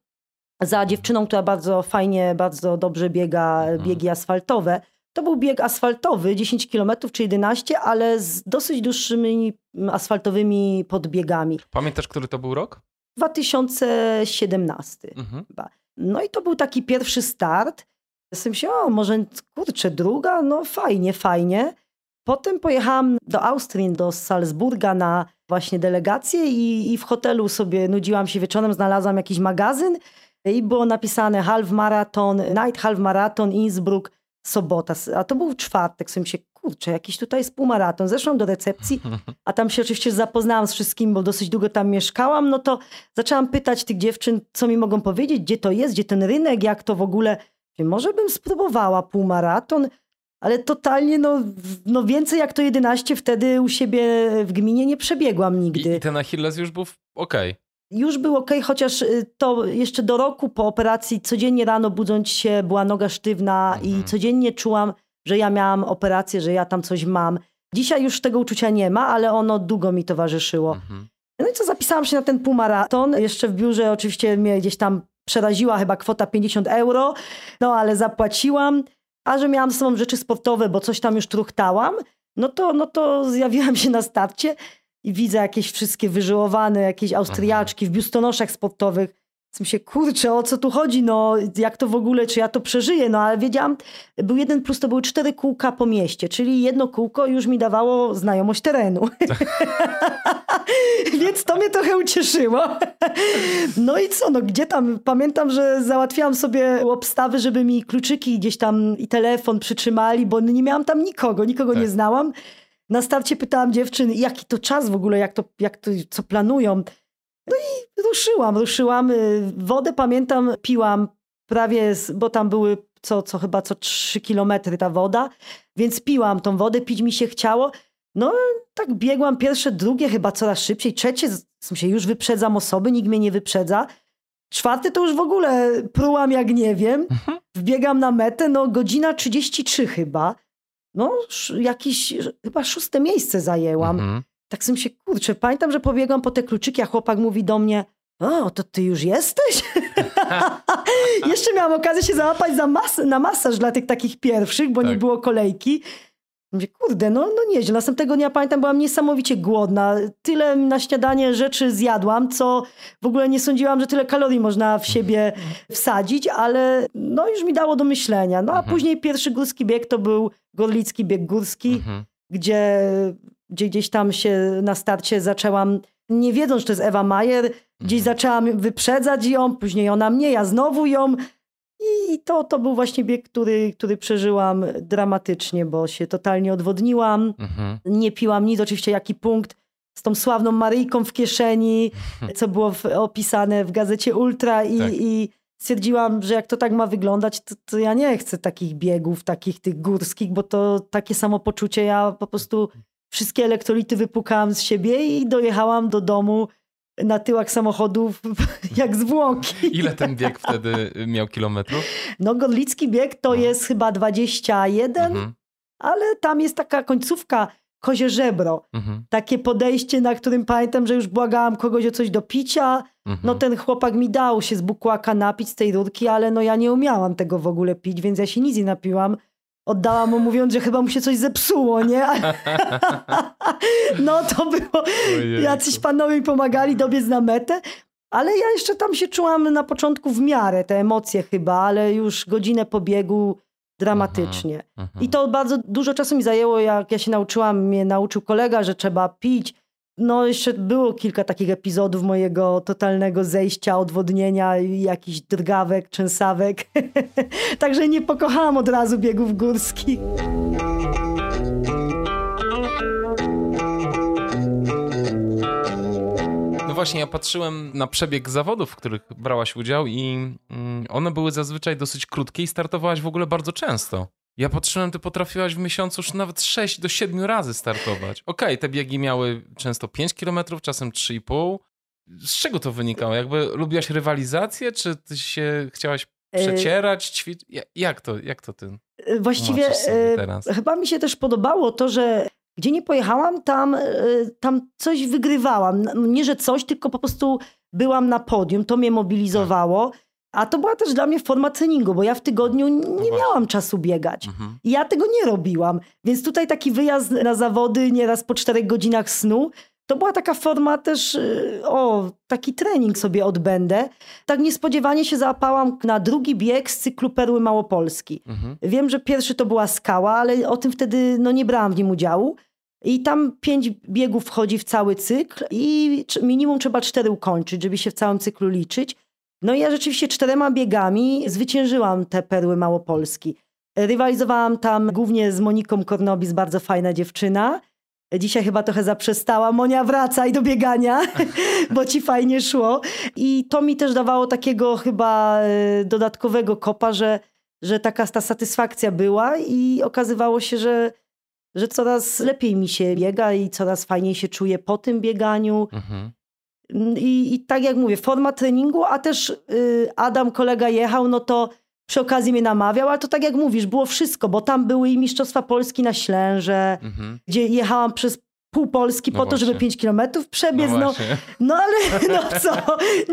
Za dziewczyną, która bardzo fajnie, bardzo dobrze biega Mhm. biegi asfaltowe. To był bieg asfaltowy, 10 km czy 11, ale z dosyć dłuższymi asfaltowymi podbiegami. Pamiętasz, który to był rok? 2017. Mhm. No i to był taki pierwszy start. Jestem się, o może kurczę, druga, no fajnie, fajnie. Potem pojechałam do Austrii, do Salzburga na właśnie delegację i, i w hotelu sobie nudziłam się wieczorem, znalazłam jakiś magazyn i było napisane half marathon, night half marathon, Innsbruck, sobota. A to był czwartek, sobie się, kurczę, jakiś tutaj jest półmaraton. Zeszłam do recepcji, a tam się oczywiście zapoznałam z wszystkim, bo dosyć długo tam mieszkałam, no to zaczęłam pytać tych dziewczyn, co mi mogą powiedzieć, gdzie to jest, gdzie ten rynek, jak to w ogóle. Może bym spróbowała półmaraton, ale totalnie, no, no więcej jak to 11 wtedy u siebie w gminie nie przebiegłam nigdy. I ten Achilles już był okej. Już był ok, chociaż y, to jeszcze do roku po operacji codziennie rano budząc się była noga sztywna Mhm. i codziennie czułam, że ja miałam operację, że ja tam coś mam. Dzisiaj już tego uczucia nie ma, ale ono długo mi towarzyszyło. Mhm. No i co, zapisałam się na ten półmaraton. Jeszcze w biurze oczywiście mnie gdzieś tam przeraziła chyba kwota 50 euro, no ale zapłaciłam. A że miałam ze sobą rzeczy sportowe, bo coś tam już truchtałam, no to, no to zjawiłam się na starcie i widzę jakieś wszystkie wyżyłowane, jakieś Austriaczki w biustonoszach sportowych. Myślę się, kurczę, o co tu chodzi, no jak to w ogóle, czy ja to przeżyję, no ale wiedziałam, był jeden plus, to były cztery kółka po mieście, czyli jedno kółko już mi dawało znajomość terenu. Więc to mnie trochę ucieszyło. No i co, no gdzie tam? Pamiętam, że załatwiałam sobie obstawy, żeby mi kluczyki gdzieś tam i telefon przytrzymali, bo nie miałam tam nikogo, nikogo Tak. nie znałam. Na starcie pytałam dziewczyn, jaki to czas w ogóle, jak to, jak to co planują. No i ruszyłam, ruszyłam. Y, Wodę pamiętam, piłam prawie, bo tam były co, co chyba co trzy kilometry ta woda, więc piłam tą wodę, pić mi się chciało. No tak biegłam pierwsze, drugie chyba coraz szybciej, trzecie, sensie już wyprzedzam osoby, nikt mnie nie wyprzedza. Czwarty to już w ogóle prułam jak nie wiem. Wbiegam na metę, no godzina 33 chyba. No jakieś, chyba szóste miejsce zajęłam. Mhm. Tak sobie się, kurczę, pamiętam, że pobiegłam po te kluczyki, a chłopak mówi do mnie, o, to ty już jesteś? Jeszcze miałam okazję się załapać za mas- na masaż dla tych takich pierwszych, bo nie Tak. było kolejki. Mówię, kurde, no, no nieźle. Następnego dnia pamiętam, byłam niesamowicie głodna. Tyle na śniadanie rzeczy zjadłam, co w ogóle nie sądziłam, że tyle kalorii można w siebie wsadzić, ale no już mi dało do myślenia. No a Mhm. później pierwszy górski bieg to był Gorlicki Bieg Górski Mhm. gdzie gdzieś tam się na starcie zaczęłam, nie wiedząc, że to jest Ewa Majer, gdzieś Mhm. zaczęłam wyprzedzać ją, później ona mnie, ja znowu ją. I to, to był właśnie bieg, który, który przeżyłam dramatycznie, bo się totalnie odwodniłam. Mhm. Nie piłam nic, oczywiście jaki punkt z tą sławną Maryjką w kieszeni, co było w, opisane w gazecie Ultra i, Tak. i stwierdziłam, że jak to tak ma wyglądać, to, to ja nie chcę takich biegów, takich tych górskich, bo to takie samopoczucie, ja po prostu wszystkie elektrolity wypukałam z siebie i dojechałam do domu na tyłach samochodów jak zwłoki. Ile ten bieg wtedy miał kilometrów? No Gorlicki bieg to No. jest chyba 21, Mhm. ale tam jest taka końcówka, kozie żebro. Mhm. takie podejście, na którym pamiętam, że już błagałam kogoś o coś do picia. Mhm. No ten chłopak mi dał się z bukłaka napić z tej rurki, ale no ja nie umiałam tego w ogóle pić, więc ja się nic nie napiłam. Oddałam mu mówiąc, że chyba mu się coś zepsuło, nie? No to było, jacyś panowie mi pomagali dobiec na metę, ale ja jeszcze tam się czułam na początku w miarę, te emocje chyba, ale już godzinę po biegu dramatycznie. Mhm. I to bardzo dużo czasu mi zajęło, jak ja się nauczyłam, mnie nauczył kolega, że trzeba pić. No jeszcze było kilka takich epizodów mojego totalnego zejścia, odwodnienia, i jakichś drgawek, trzęsawek. Także nie pokochałam od razu biegów górskich. No właśnie, ja patrzyłem na przebieg zawodów, w których brałaś udział i mm, one były zazwyczaj dosyć krótkie i startowałaś w ogóle bardzo często. Ja patrzyłem, ty potrafiłaś w miesiącu już nawet 6 do 7 razy startować. Okej, te biegi miały często 5 km, czasem 3,5. Z czego to wynikało? Jakby lubiłaś rywalizację, czy ty się chciałaś E, przecierać, ćwiczyć? Jak to, jak to ty Właściwie e, teraz? chyba mi się też podobało to, że Gdzie nie pojechałam, tam, e, tam coś wygrywałam. Nie, że coś, tylko po prostu byłam na podium, to mnie mobilizowało. A to była też dla mnie forma treningu, bo ja w tygodniu nie No miałam czasu biegać. Mhm. I ja tego nie robiłam. Więc tutaj taki wyjazd na zawody, nieraz po czterech godzinach snu, to była taka forma też, y, o, taki trening sobie odbędę. Tak niespodziewanie się załapałam na drugi bieg z cyklu Perły Małopolski. Mhm. Wiem, że pierwszy to była skała, ale o tym wtedy no, nie brałam w nim udziału. I tam pięć biegów wchodzi w cały cykl i minimum trzeba cztery ukończyć, żeby się w całym cyklu liczyć. No i ja rzeczywiście czterema biegami zwyciężyłam te perły Małopolski. Rywalizowałam tam głównie z Moniką Kornobis, bardzo fajna dziewczyna. Dzisiaj chyba trochę zaprzestała. Monia, wracaj do biegania, bo ci fajnie szło. I to mi też dawało takiego chyba e, dodatkowego kopa, że, że taka ta satysfakcja była i okazywało się, że, że coraz lepiej mi się biega i coraz fajniej się czuję po tym bieganiu. Mhm. I, I tak jak mówię, forma treningu, a też y, Adam, kolega jechał, no to przy okazji mnie namawiał, ale to tak jak mówisz, było wszystko, bo tam były i Mistrzostwa Polski na Ślęże, Mhm. gdzie jechałam przez pół Polski No po to, żeby właśnie. 5 kilometrów No przebiec. No, właśnie. no ale no co,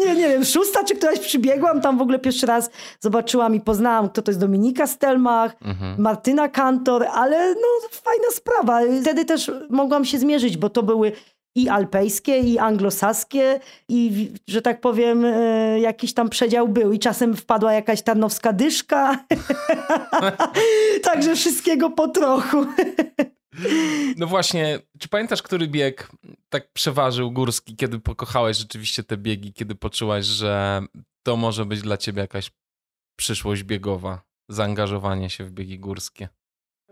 nie, nie wiem, szósta czy któraś przybiegłam, tam w ogóle pierwszy raz zobaczyłam i poznałam, kto to jest Dominika Stelmach, Mhm. Martyna Kantor, ale no fajna sprawa. Wtedy też mogłam się zmierzyć, bo to były i alpejskie, i anglosaskie, i że tak powiem, e, jakiś tam przedział był. I czasem wpadła jakaś tarnowska dyszka. Także wszystkiego po trochu. No właśnie, czy pamiętasz, który bieg tak przeważył górski, kiedy pokochałeś rzeczywiście te biegi, kiedy poczułaś, że to może być dla ciebie jakaś przyszłość biegowa, zaangażowanie się w biegi górskie?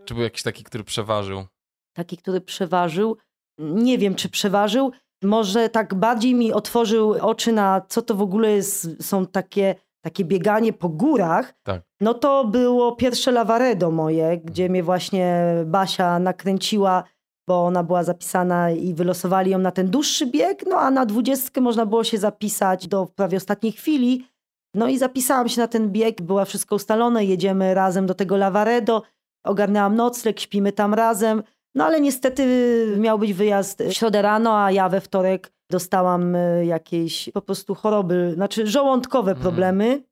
Czy był jakiś taki, który przeważył? Taki, który przeważył. Nie wiem, czy przeważył. Może tak bardziej mi otworzył oczy na co to w ogóle jest, są takie, takie bieganie po górach. Tak. No to było pierwsze Lavaredo moje, gdzie mnie właśnie Basia nakręciła, bo ona była zapisana i wylosowali ją na ten dłuższy bieg, no a na dwudziestkę można było się zapisać do prawie ostatniej chwili. No i zapisałam się na ten bieg, była wszystko ustalone, jedziemy razem do tego Lavaredo, ogarnęłam nocleg, śpimy tam razem. No ale niestety miał być wyjazd w środę rano, a ja we wtorek dostałam e, jakieś po prostu choroby, znaczy żołądkowe Mhm. problemy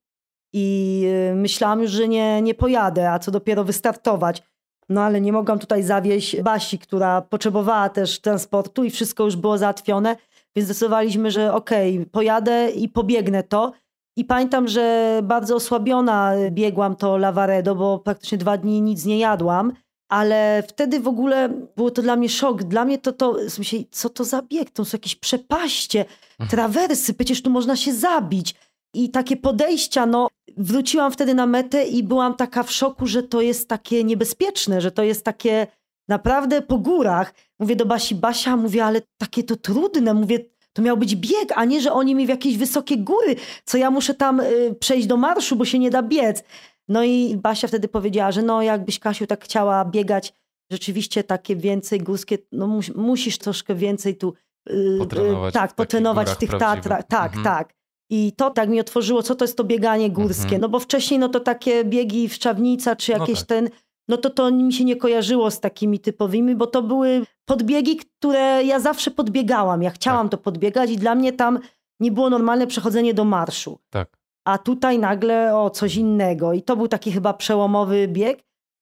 i e, myślałam już, że nie, nie pojadę, a co dopiero wystartować. No ale nie mogłam tutaj zawieść Basi, która potrzebowała też transportu i wszystko już było załatwione, więc zdecydowaliśmy, że okej, pojadę i pobiegnę to. I pamiętam, że bardzo osłabiona biegłam to Lavaredo, bo praktycznie dwa dni nic nie jadłam. Ale wtedy w ogóle było to dla mnie szok. Dla mnie to, to myślę, co to za bieg? To są jakieś przepaście, trawersy, przecież tu można się zabić. I takie podejścia, no wróciłam wtedy na metę i byłam taka w szoku, że to jest takie niebezpieczne, że to jest takie naprawdę po górach. Mówię do Basi, Basia, mówię, ale takie to trudne. Mówię, to miał być bieg, a nie, że oni mi w jakieś wysokie góry, co ja muszę tam y, przejść do marszu, bo się nie da biec. No i Basia wtedy powiedziała, że no jakbyś Kasiu tak chciała biegać rzeczywiście takie więcej górskie, no mus, musisz troszkę więcej tu y, Potrenować w tak, potrenować w górach tych. Tatrach. Tak, Mhm. tak. I to tak mi otworzyło, co to jest to bieganie górskie. Mhm. No bo wcześniej no to takie biegi w Szczawnica, czy No jakieś tak. ten, no to to mi się nie kojarzyło z takimi typowymi, bo to były podbiegi, które ja zawsze podbiegałam. Ja chciałam Tak. to podbiegać i dla mnie tam nie było normalne przechodzenie do marszu. Tak. A tutaj nagle o coś innego. I to był taki chyba przełomowy bieg,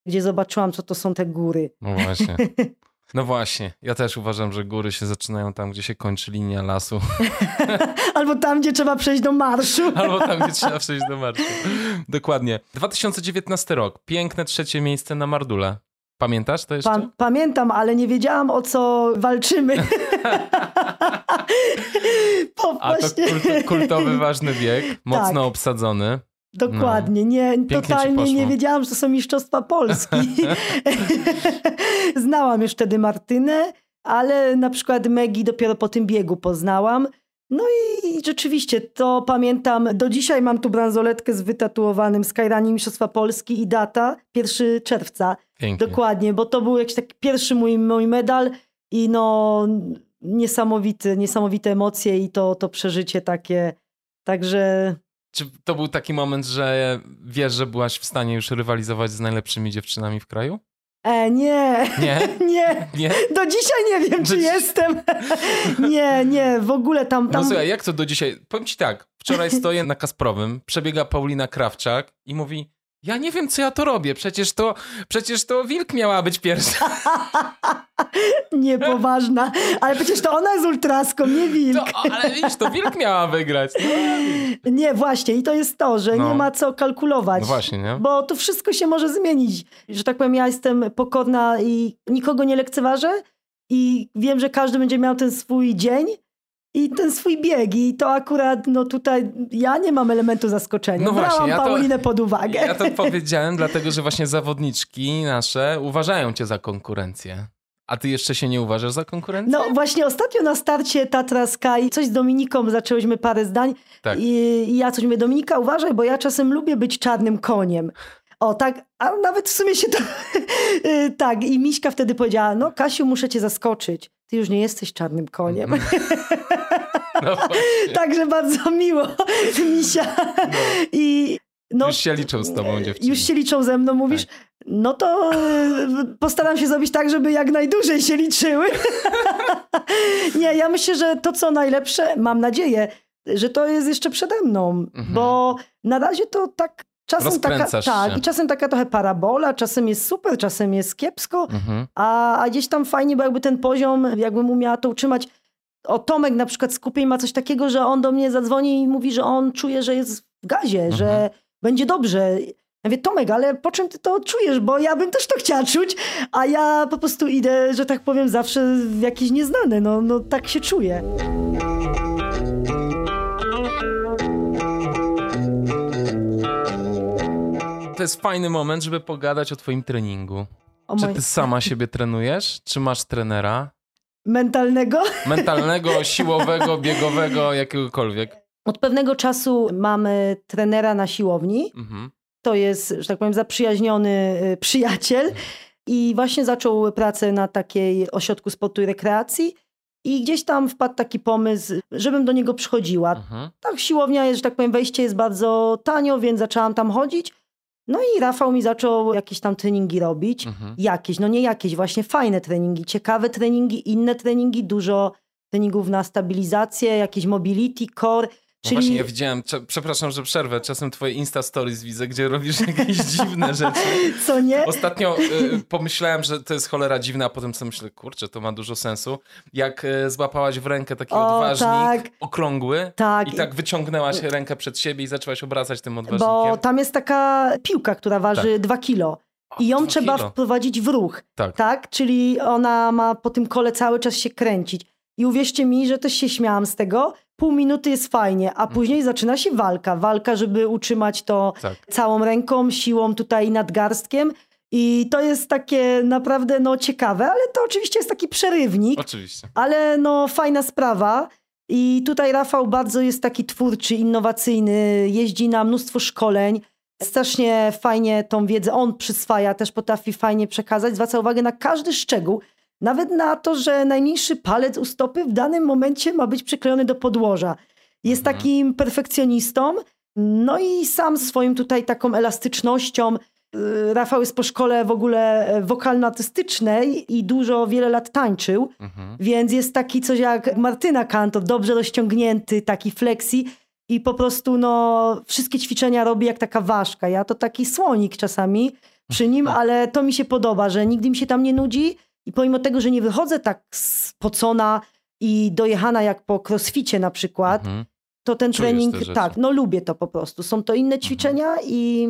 gdzie zobaczyłam, co to są te góry. No właśnie. No właśnie, ja też uważam, że góry się zaczynają tam, gdzie się kończy linia lasu, Albo tam, gdzie trzeba przejść do marszu. albo tam, gdzie trzeba przejść do marszu. Dokładnie. 2019 rok, piękne trzecie miejsce na Mardule. Pamiętasz to jeszcze? Pa- pamiętam, ale nie wiedziałam, o co walczymy. Bo A to właśnie... kult, kultowy, ważny bieg, mocno Tak. obsadzony. Dokładnie, nie, ci totalnie nie wiedziałam, że to są Mistrzostwa Polski. Znałam już wtedy Martynę, ale na przykład Megi dopiero po tym biegu poznałam. No i, i rzeczywiście to pamiętam, do dzisiaj mam tu bransoletkę z wytatuowanym Skyrunning Mistrzostwa Polski i data 1 czerwca. Pięknie. Dokładnie, bo to był jakiś taki pierwszy mój, mój medal i no niesamowity, niesamowite emocje i to, to przeżycie takie. Także Czy to był taki moment, że wiesz, że byłaś w stanie już rywalizować z najlepszymi dziewczynami w kraju? E, nie. Nie? Nie. Nie? Do dzisiaj nie wiem, czy Do dziś- jestem. nie, nie, w ogóle tam... tam... No słuchaj, jak to do dzisiaj? Powiem ci tak, wczoraj stoję na Kasprowym, przebiega Paulina Krawczak i mówi, ja nie wiem, co ja to robię, przecież to, przecież to Wilk miała być pierwsza. Niepoważna. Ale przecież to ona jest ultraską, nie wilk. To, ale widzisz, to Wilk miała wygrać. No, Nie, właśnie. I to jest to, że No. nie ma co kalkulować. no właśnie, nie? Bo tu wszystko się może zmienić. Że tak powiem, ja jestem pokorna i nikogo nie lekceważę i wiem, że każdy będzie miał ten swój dzień i ten swój bieg. I to akurat, no tutaj ja nie mam elementu zaskoczenia. No właśnie, Brałam ja to- Paulinę pod uwagę. Ja to powiedziałem, dlatego że właśnie zawodniczki nasze uważają cię za konkurencję. A ty jeszcze się nie uważasz za konkurencję? No właśnie ostatnio na starcie Tatra Sky coś z Dominiką zaczęłyśmy parę zdań Tak. i, i ja coś mówię, Dominika uważaj, bo ja czasem lubię być czarnym koniem. O tak, a nawet w sumie się to... y, tak i Miśka wtedy powiedziała, no Kasiu muszę cię zaskoczyć, ty już nie jesteś czarnym koniem. No właśnie. Także bardzo miło, Misia. I no, Już się liczą z tobą dziewczyny. już się liczą ze mną, mówisz, no to y, postaram się zrobić tak, żeby jak najdłużej się liczyły. Nie, ja myślę, że to co najlepsze, mam nadzieję, że to jest jeszcze przede mną, Mhm. bo na razie to tak czasem taka, tak, się. i czasem taka trochę parabola, czasem jest super, czasem jest kiepsko, Mhm. a, a gdzieś tam fajnie, bo jakby ten poziom, jakbym umiała to utrzymać. O Tomek na przykład skupień ma coś takiego, że on do mnie zadzwoni i mówi, że on czuje, że jest w gazie, Mhm. że będzie dobrze. Ja mówię, Tomek, ale po czym ty to czujesz? Bo ja bym też to chciała czuć, a ja po prostu idę, że tak powiem, zawsze w jakieś nieznane. No, no tak się czuję. To jest fajny moment, żeby pogadać o twoim treningu. O Czy ty sama siebie trenujesz? Czy masz trenera? Mentalnego? Mentalnego, siłowego, biegowego, jakiegokolwiek? Od pewnego czasu mamy trenera na siłowni. Mhm. To jest, że tak powiem, zaprzyjaźniony y, przyjaciel. I właśnie zaczął pracę na takiej ośrodku sportu i rekreacji. I gdzieś tam wpadł taki pomysł, żebym do niego przychodziła. Mhm. Tak, siłownia jest, że tak powiem, wejście jest bardzo tanio, więc zaczęłam tam chodzić. No i Rafał mi zaczął jakieś tam treningi robić. Mhm. Jakieś, no nie jakieś, właśnie fajne treningi, ciekawe treningi, inne treningi, dużo treningów na stabilizację, jakieś mobility, core, No czyli... właśnie, ja widziałem, przepraszam, że przerwę, czasem twoje Insta Stories widzę, gdzie robisz jakieś dziwne rzeczy. Co nie? Ostatnio y, pomyślałem, że to jest cholera dziwna, a potem sobie myślę, kurczę, to ma dużo sensu. Jak y, złapałaś w rękę taki O, odważnik, tak. okrągły Tak. i tak wyciągnęłaś rękę przed siebie i zaczęłaś obracać tym odważnikiem. Bo tam jest taka piłka, która waży 2 kilo. I ją trzeba kilo. wprowadzić w ruch, Tak. tak? Czyli ona ma po tym kole cały czas się kręcić. I uwierzcie mi, że też się śmiałam z tego. Pół minuty jest fajnie, a później zaczyna się walka. Walka, żeby utrzymać to Tak. całą ręką, siłą tutaj nadgarstkiem. I to jest takie naprawdę no, ciekawe, ale to oczywiście jest taki przerywnik. Oczywiście. Ale no fajna sprawa. I tutaj Rafał bardzo jest taki twórczy, innowacyjny, jeździ na mnóstwo szkoleń. Strasznie fajnie tą wiedzę on przyswaja, też potrafi fajnie przekazać. Zwraca uwagę na każdy szczegół, nawet na to, że najmniejszy palec u stopy w danym momencie ma być przyklejony do podłoża. Jest Mhm. takim perfekcjonistą, no i sam swoim tutaj taką elastycznością. y, Rafał jest po szkole w ogóle e, wokalno-artystycznej i dużo, wiele lat tańczył. Mhm. Więc jest taki coś jak Martyna Kantor, dobrze rozciągnięty, taki flexi i po prostu no, wszystkie ćwiczenia robi jak taka ważka. Ja to taki słonik czasami przy nim, ale to mi się podoba, że nigdy mi się tam nie nudzi i pomimo tego, że nie wychodzę tak spocona i dojechana jak po crossficie na przykład, Mhm. to ten Czujesz trening, tak, no lubię to po prostu. Są to inne ćwiczenia i,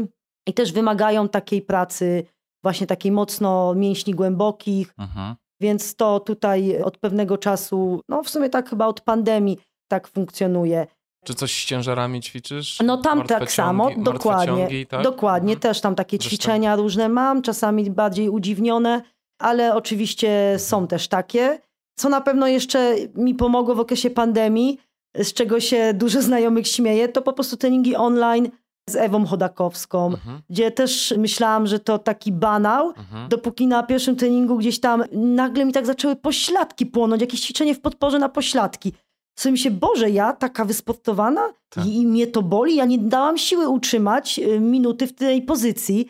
i też wymagają takiej pracy, właśnie takiej mocno mięśni głębokich, Mhm. więc to tutaj od pewnego czasu, no w sumie tak chyba od pandemii tak funkcjonuje. Czy coś z ciężarami ćwiczysz? No tam Martwe tak samo, ciągi- martwe dokładnie. ciągi, tak? Dokładnie, Mhm. też tam takie Zresztą- ćwiczenia różne mam, czasami bardziej udziwnione, ale oczywiście są też takie. Co na pewno jeszcze mi pomogło w okresie pandemii, z czego się dużo znajomych śmieje, to po prostu treningi online z Ewą Chodakowską, Mhm. gdzie też myślałam, że to taki banał, Mhm. dopóki na pierwszym treningu gdzieś tam nagle mi tak zaczęły pośladki płonąć, jakieś ćwiczenie w podporze na pośladki. Co mi się, Boże, ja taka wysportowana Tak. i, i mnie to boli, ja nie dałam siły utrzymać y, minuty w tej pozycji.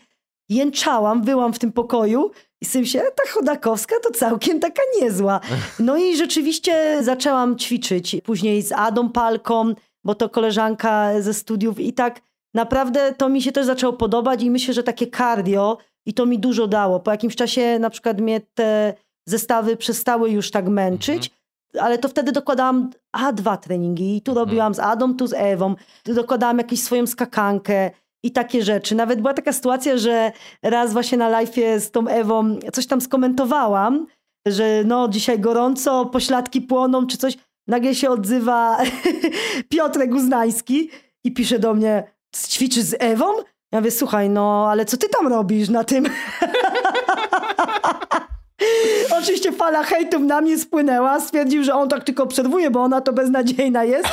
Jęczałam, byłam w tym pokoju i sobie się, ta Chodakowska to całkiem taka niezła. No i rzeczywiście zaczęłam ćwiczyć. Później z Adą Palką, bo to koleżanka ze studiów i tak naprawdę to mi się też zaczęło podobać i myślę, że takie cardio i to mi dużo dało. Po jakimś czasie na przykład mnie te zestawy przestały już tak męczyć, mhm. ale to wtedy dokładałam a dwa treningi i tu mhm. robiłam z Adą, tu z Ewą, tu dokładałam jakąś swoją skakankę i takie rzeczy. Nawet była taka sytuacja, że raz właśnie na live z tą Ewą coś tam skomentowałam, że no dzisiaj gorąco, pośladki płoną czy coś. Nagle się odzywa Piotrek Uznański i pisze do mnie, ćwiczysz z Ewą? Ja mówię, słuchaj, no ale co ty tam robisz na tym? Oczywiście fala hejtów na mnie spłynęła. Stwierdził, że on tak tylko obserwuje, bo ona to beznadziejna jest.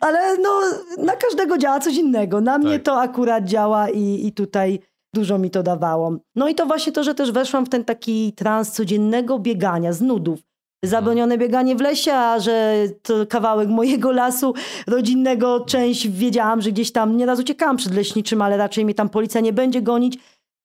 Ale no, na każdego działa coś innego. Na mnie tak. to akurat działa i, i tutaj dużo mi to dawało. No i to właśnie to, że też weszłam w ten taki trans codziennego biegania z nudów. Zabronione bieganie w lesie, a że to kawałek mojego lasu rodzinnego, część wiedziałam, że gdzieś tam nieraz uciekałam przed leśniczym, ale raczej mnie tam policja nie będzie gonić.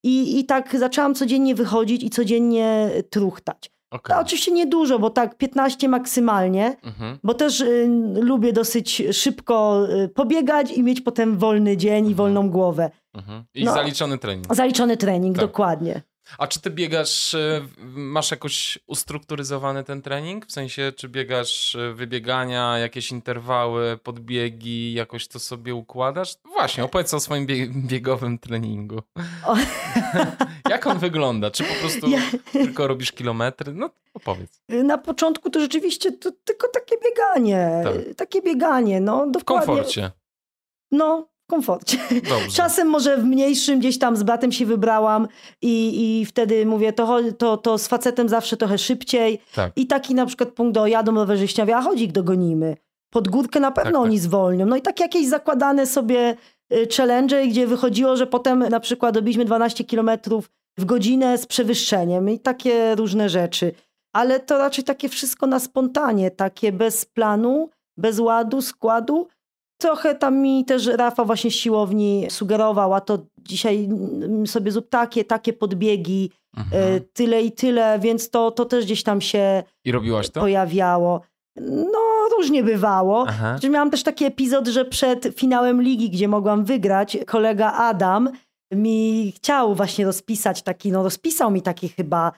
I, I tak zaczęłam codziennie wychodzić i codziennie truchtać. Okay. To oczywiście nie dużo, bo tak 15 maksymalnie, mhm. bo też y, lubię dosyć szybko y, pobiegać i mieć potem wolny dzień mhm. i wolną głowę. Mhm. I no, zaliczony trening. Zaliczony trening, tak. dokładnie. A czy ty biegasz, e, masz jakoś ustrukturyzowany ten trening? W sensie, czy biegasz e, wybiegania, jakieś interwały, podbiegi, jakoś to sobie układasz? Właśnie, opowiedz o swoim biegowym treningu. Jak on wygląda? Czy po prostu ja... tylko robisz kilometry? No opowiedz. Na początku to rzeczywiście to tylko takie bieganie. Tak. Takie bieganie, no dokładnie. W komforcie. No, komforcie. Dobrze. Czasem może w mniejszym gdzieś tam z bratem się wybrałam i, i wtedy mówię, to, to, to z facetem zawsze trochę szybciej. Tak. I taki na przykład punkt do jadą rowerzyśnia, a chodzi ich dogonimy. Pod górkę na pewno tak, oni tak. zwolnią. No i tak jakieś zakładane sobie y, challenge, gdzie wychodziło, że potem na przykład robiliśmy 12 kilometrów w godzinę z przewyższeniem i takie różne rzeczy. Ale to raczej takie wszystko na spontanie, takie bez planu, bez ładu, składu. Trochę tam mi też Rafa właśnie z siłowni sugerował, a to dzisiaj sobie zrób takie, takie podbiegi, mhm. E, tyle i tyle, więc to, to też gdzieś tam się I robiłaś to? pojawiało. No, różnie bywało. Aha. Miałam też taki epizod, że przed finałem ligi, gdzie mogłam wygrać, kolega Adam mi chciał właśnie rozpisać taki, no rozpisał mi taki chyba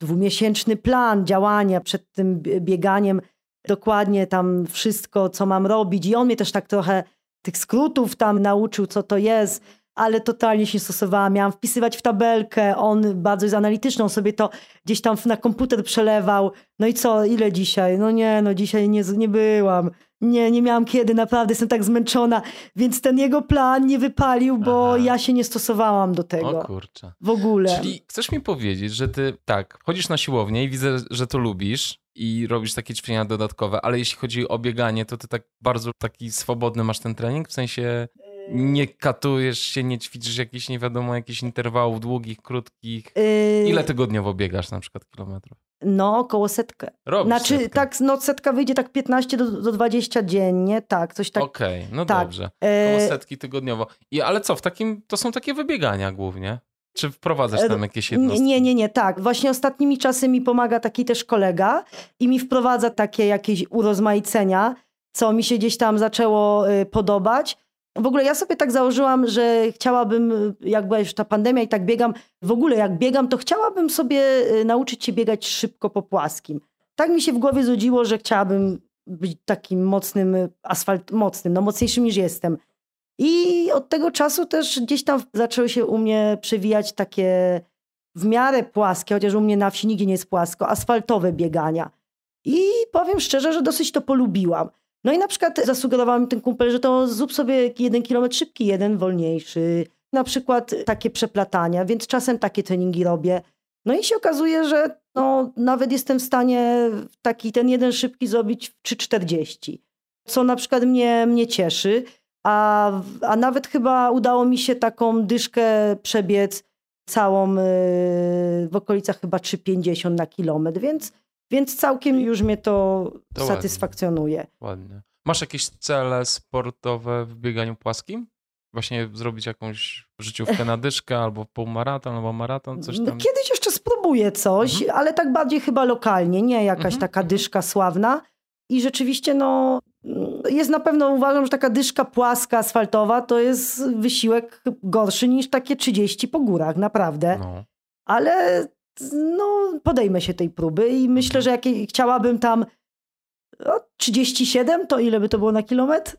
dwumiesięczny plan działania przed tym bieganiem dokładnie tam wszystko, co mam robić. I on mnie też tak trochę tych skrótów tam nauczył, co to jest, ale totalnie się stosowałam. Miałam wpisywać w tabelkę, on bardzo jest analityczną, sobie to gdzieś tam na komputer przelewał. No i co, ile dzisiaj? No nie, no dzisiaj nie, nie byłam. Nie, nie miałam kiedy, naprawdę jestem tak zmęczona. Więc ten jego plan nie wypalił, bo Aha. ja się nie stosowałam do tego. O kurczę. W ogóle. Czyli chcesz mi powiedzieć, że ty tak, chodzisz na siłownię i widzę, że to lubisz i robisz takie ćwiczenia dodatkowe, ale jeśli chodzi o bieganie, to ty tak bardzo taki swobodny masz ten trening? W sensie nie katujesz się, nie ćwiczysz jakichś nie wiadomo jakichś interwałów długich, krótkich. Yy... Ile tygodniowo biegasz na przykład kilometrów? No, około setkę. Robisz znaczy, setkę. tak, no setka wyjdzie tak 15 do, do 20 dziennie, tak, coś tak. Okej, okay, no tak. dobrze. Około yy, setki tygodniowo. I, ale co, w takim, to są takie wybiegania głównie? Czy wprowadzasz tam jakieś jednostki? Nie, nie, nie, tak. Właśnie ostatnimi czasy mi pomaga taki też kolega i mi wprowadza takie jakieś urozmaicenia, co mi się gdzieś tam zaczęło y, podobać. W ogóle ja sobie tak założyłam, że chciałabym, jak była już ta pandemia i tak biegam, w ogóle jak biegam, to chciałabym sobie y, nauczyć się biegać szybko po płaskim. Tak mi się w głowie zgodziło, że chciałabym być takim mocnym, asfalt mocnym, no mocniejszym niż jestem. I od tego czasu też gdzieś tam zaczęły się u mnie przewijać takie w miarę płaskie, chociaż u mnie na wsi nigdzie nie jest płasko, asfaltowe biegania. I powiem szczerze, że dosyć to polubiłam. No i na przykład zasugerował mi ten kumpel, że to zrób sobie jeden kilometr szybki, jeden wolniejszy. Na przykład takie przeplatania, więc czasem takie treningi robię. No i się okazuje, że no, nawet jestem w stanie taki ten jeden szybki zrobić w 3,40. Co na przykład mnie, mnie cieszy. A, a nawet chyba udało mi się taką dyszkę przebiec całą yy, w okolicach chyba 3,50 na kilometr, więc, więc całkiem już mnie to, to satysfakcjonuje. Ładnie. ładnie. Masz jakieś cele sportowe w bieganiu płaskim? właśnie zrobić jakąś życiówkę na dyszkę, albo półmaraton, albo maraton, coś tam? No, kiedyś jeszcze spróbuję coś, mhm. ale tak bardziej chyba lokalnie, nie jakaś mhm. taka dyszka sławna. I rzeczywiście, no, jest na pewno, uważam, że taka dyszka płaska, asfaltowa to jest wysiłek gorszy niż takie 30 po górach, naprawdę. No. Ale no, podejmę się tej próby i myślę, mhm. że jak chciałabym tam no, 37, to ile by to było na kilometr?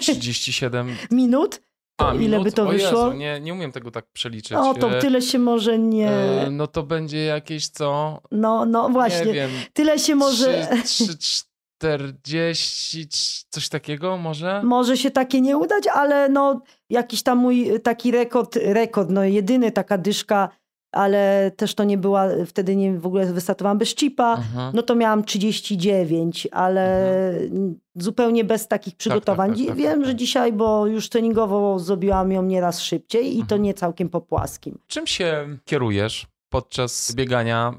37 minut? A, ile minut? by to o wyszło? Jezu, nie, nie umiem tego tak przeliczyć. O, to tyle się może nie... E, no to będzie jakieś co? No, no właśnie. Nie wiem. Tyle się może... 3, 3, 40, coś takiego może? Może się takie nie udać, ale no jakiś tam mój taki rekord, rekord, no jedyny taka dyszka ale też to nie była, wtedy nie, w ogóle wystartowałam bez chipa, mhm. no to miałam 39, ale mhm. zupełnie bez takich przygotowań. Tak, tak, tak, tak Wiem, tak, że tak. dzisiaj, bo już treningowo zrobiłam ją nieraz szybciej i mhm. to nie całkiem po płaskim. Czym się kierujesz? Podczas biegania?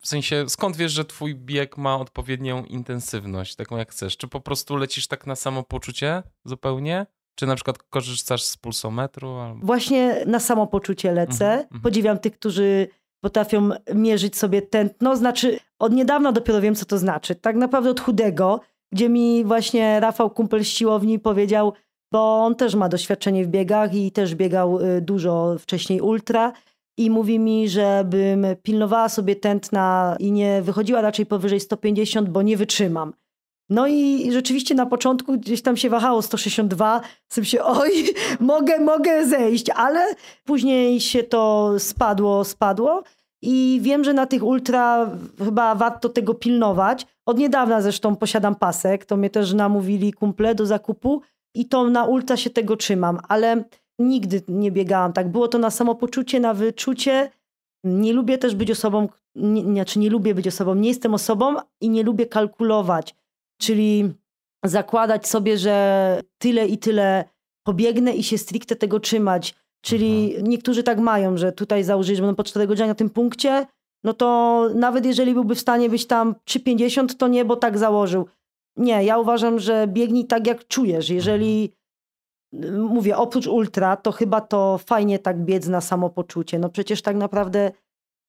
W sensie, skąd wiesz, że twój bieg ma odpowiednią intensywność, taką jak chcesz? Czy po prostu lecisz tak na samopoczucie zupełnie? Czy na przykład korzystasz z pulsometru? Albo... Właśnie na samopoczucie lecę. Mm -hmm. Podziwiam tych, którzy potrafią mierzyć sobie tętno. Znaczy, od niedawna dopiero wiem, co to znaczy. Tak naprawdę od chudego, gdzie mi właśnie Rafał Kumpel z siłowni powiedział, bo on też ma doświadczenie w biegach i też biegał y, dużo wcześniej ultra i mówi mi, żebym pilnowała sobie tętna i nie wychodziła raczej powyżej 150, bo nie wytrzymam. No i rzeczywiście na początku gdzieś tam się wahało 162, sobie się oj, mogę, mogę zejść, ale później się to spadło, spadło i wiem, że na tych ultra chyba warto tego pilnować. Od niedawna zresztą posiadam pasek, to mnie też namówili kumple do zakupu i to na ultra się tego trzymam, ale nigdy nie biegałam tak. Było to na samopoczucie, na wyczucie. Nie lubię też być osobą, nie, znaczy nie lubię być osobą, nie jestem osobą i nie lubię kalkulować Czyli zakładać sobie, że tyle i tyle pobiegnę i się stricte tego trzymać. Czyli mhm. niektórzy tak mają, że tutaj założyli, że będą po 4 godziny na tym punkcie, no to nawet jeżeli byłby w stanie być tam 3,50, to nie, bo tak założył. Nie, ja uważam, że biegnij tak jak czujesz. Jeżeli mhm. Mówię, oprócz ultra, to chyba to fajnie tak biec na samopoczucie. No przecież tak naprawdę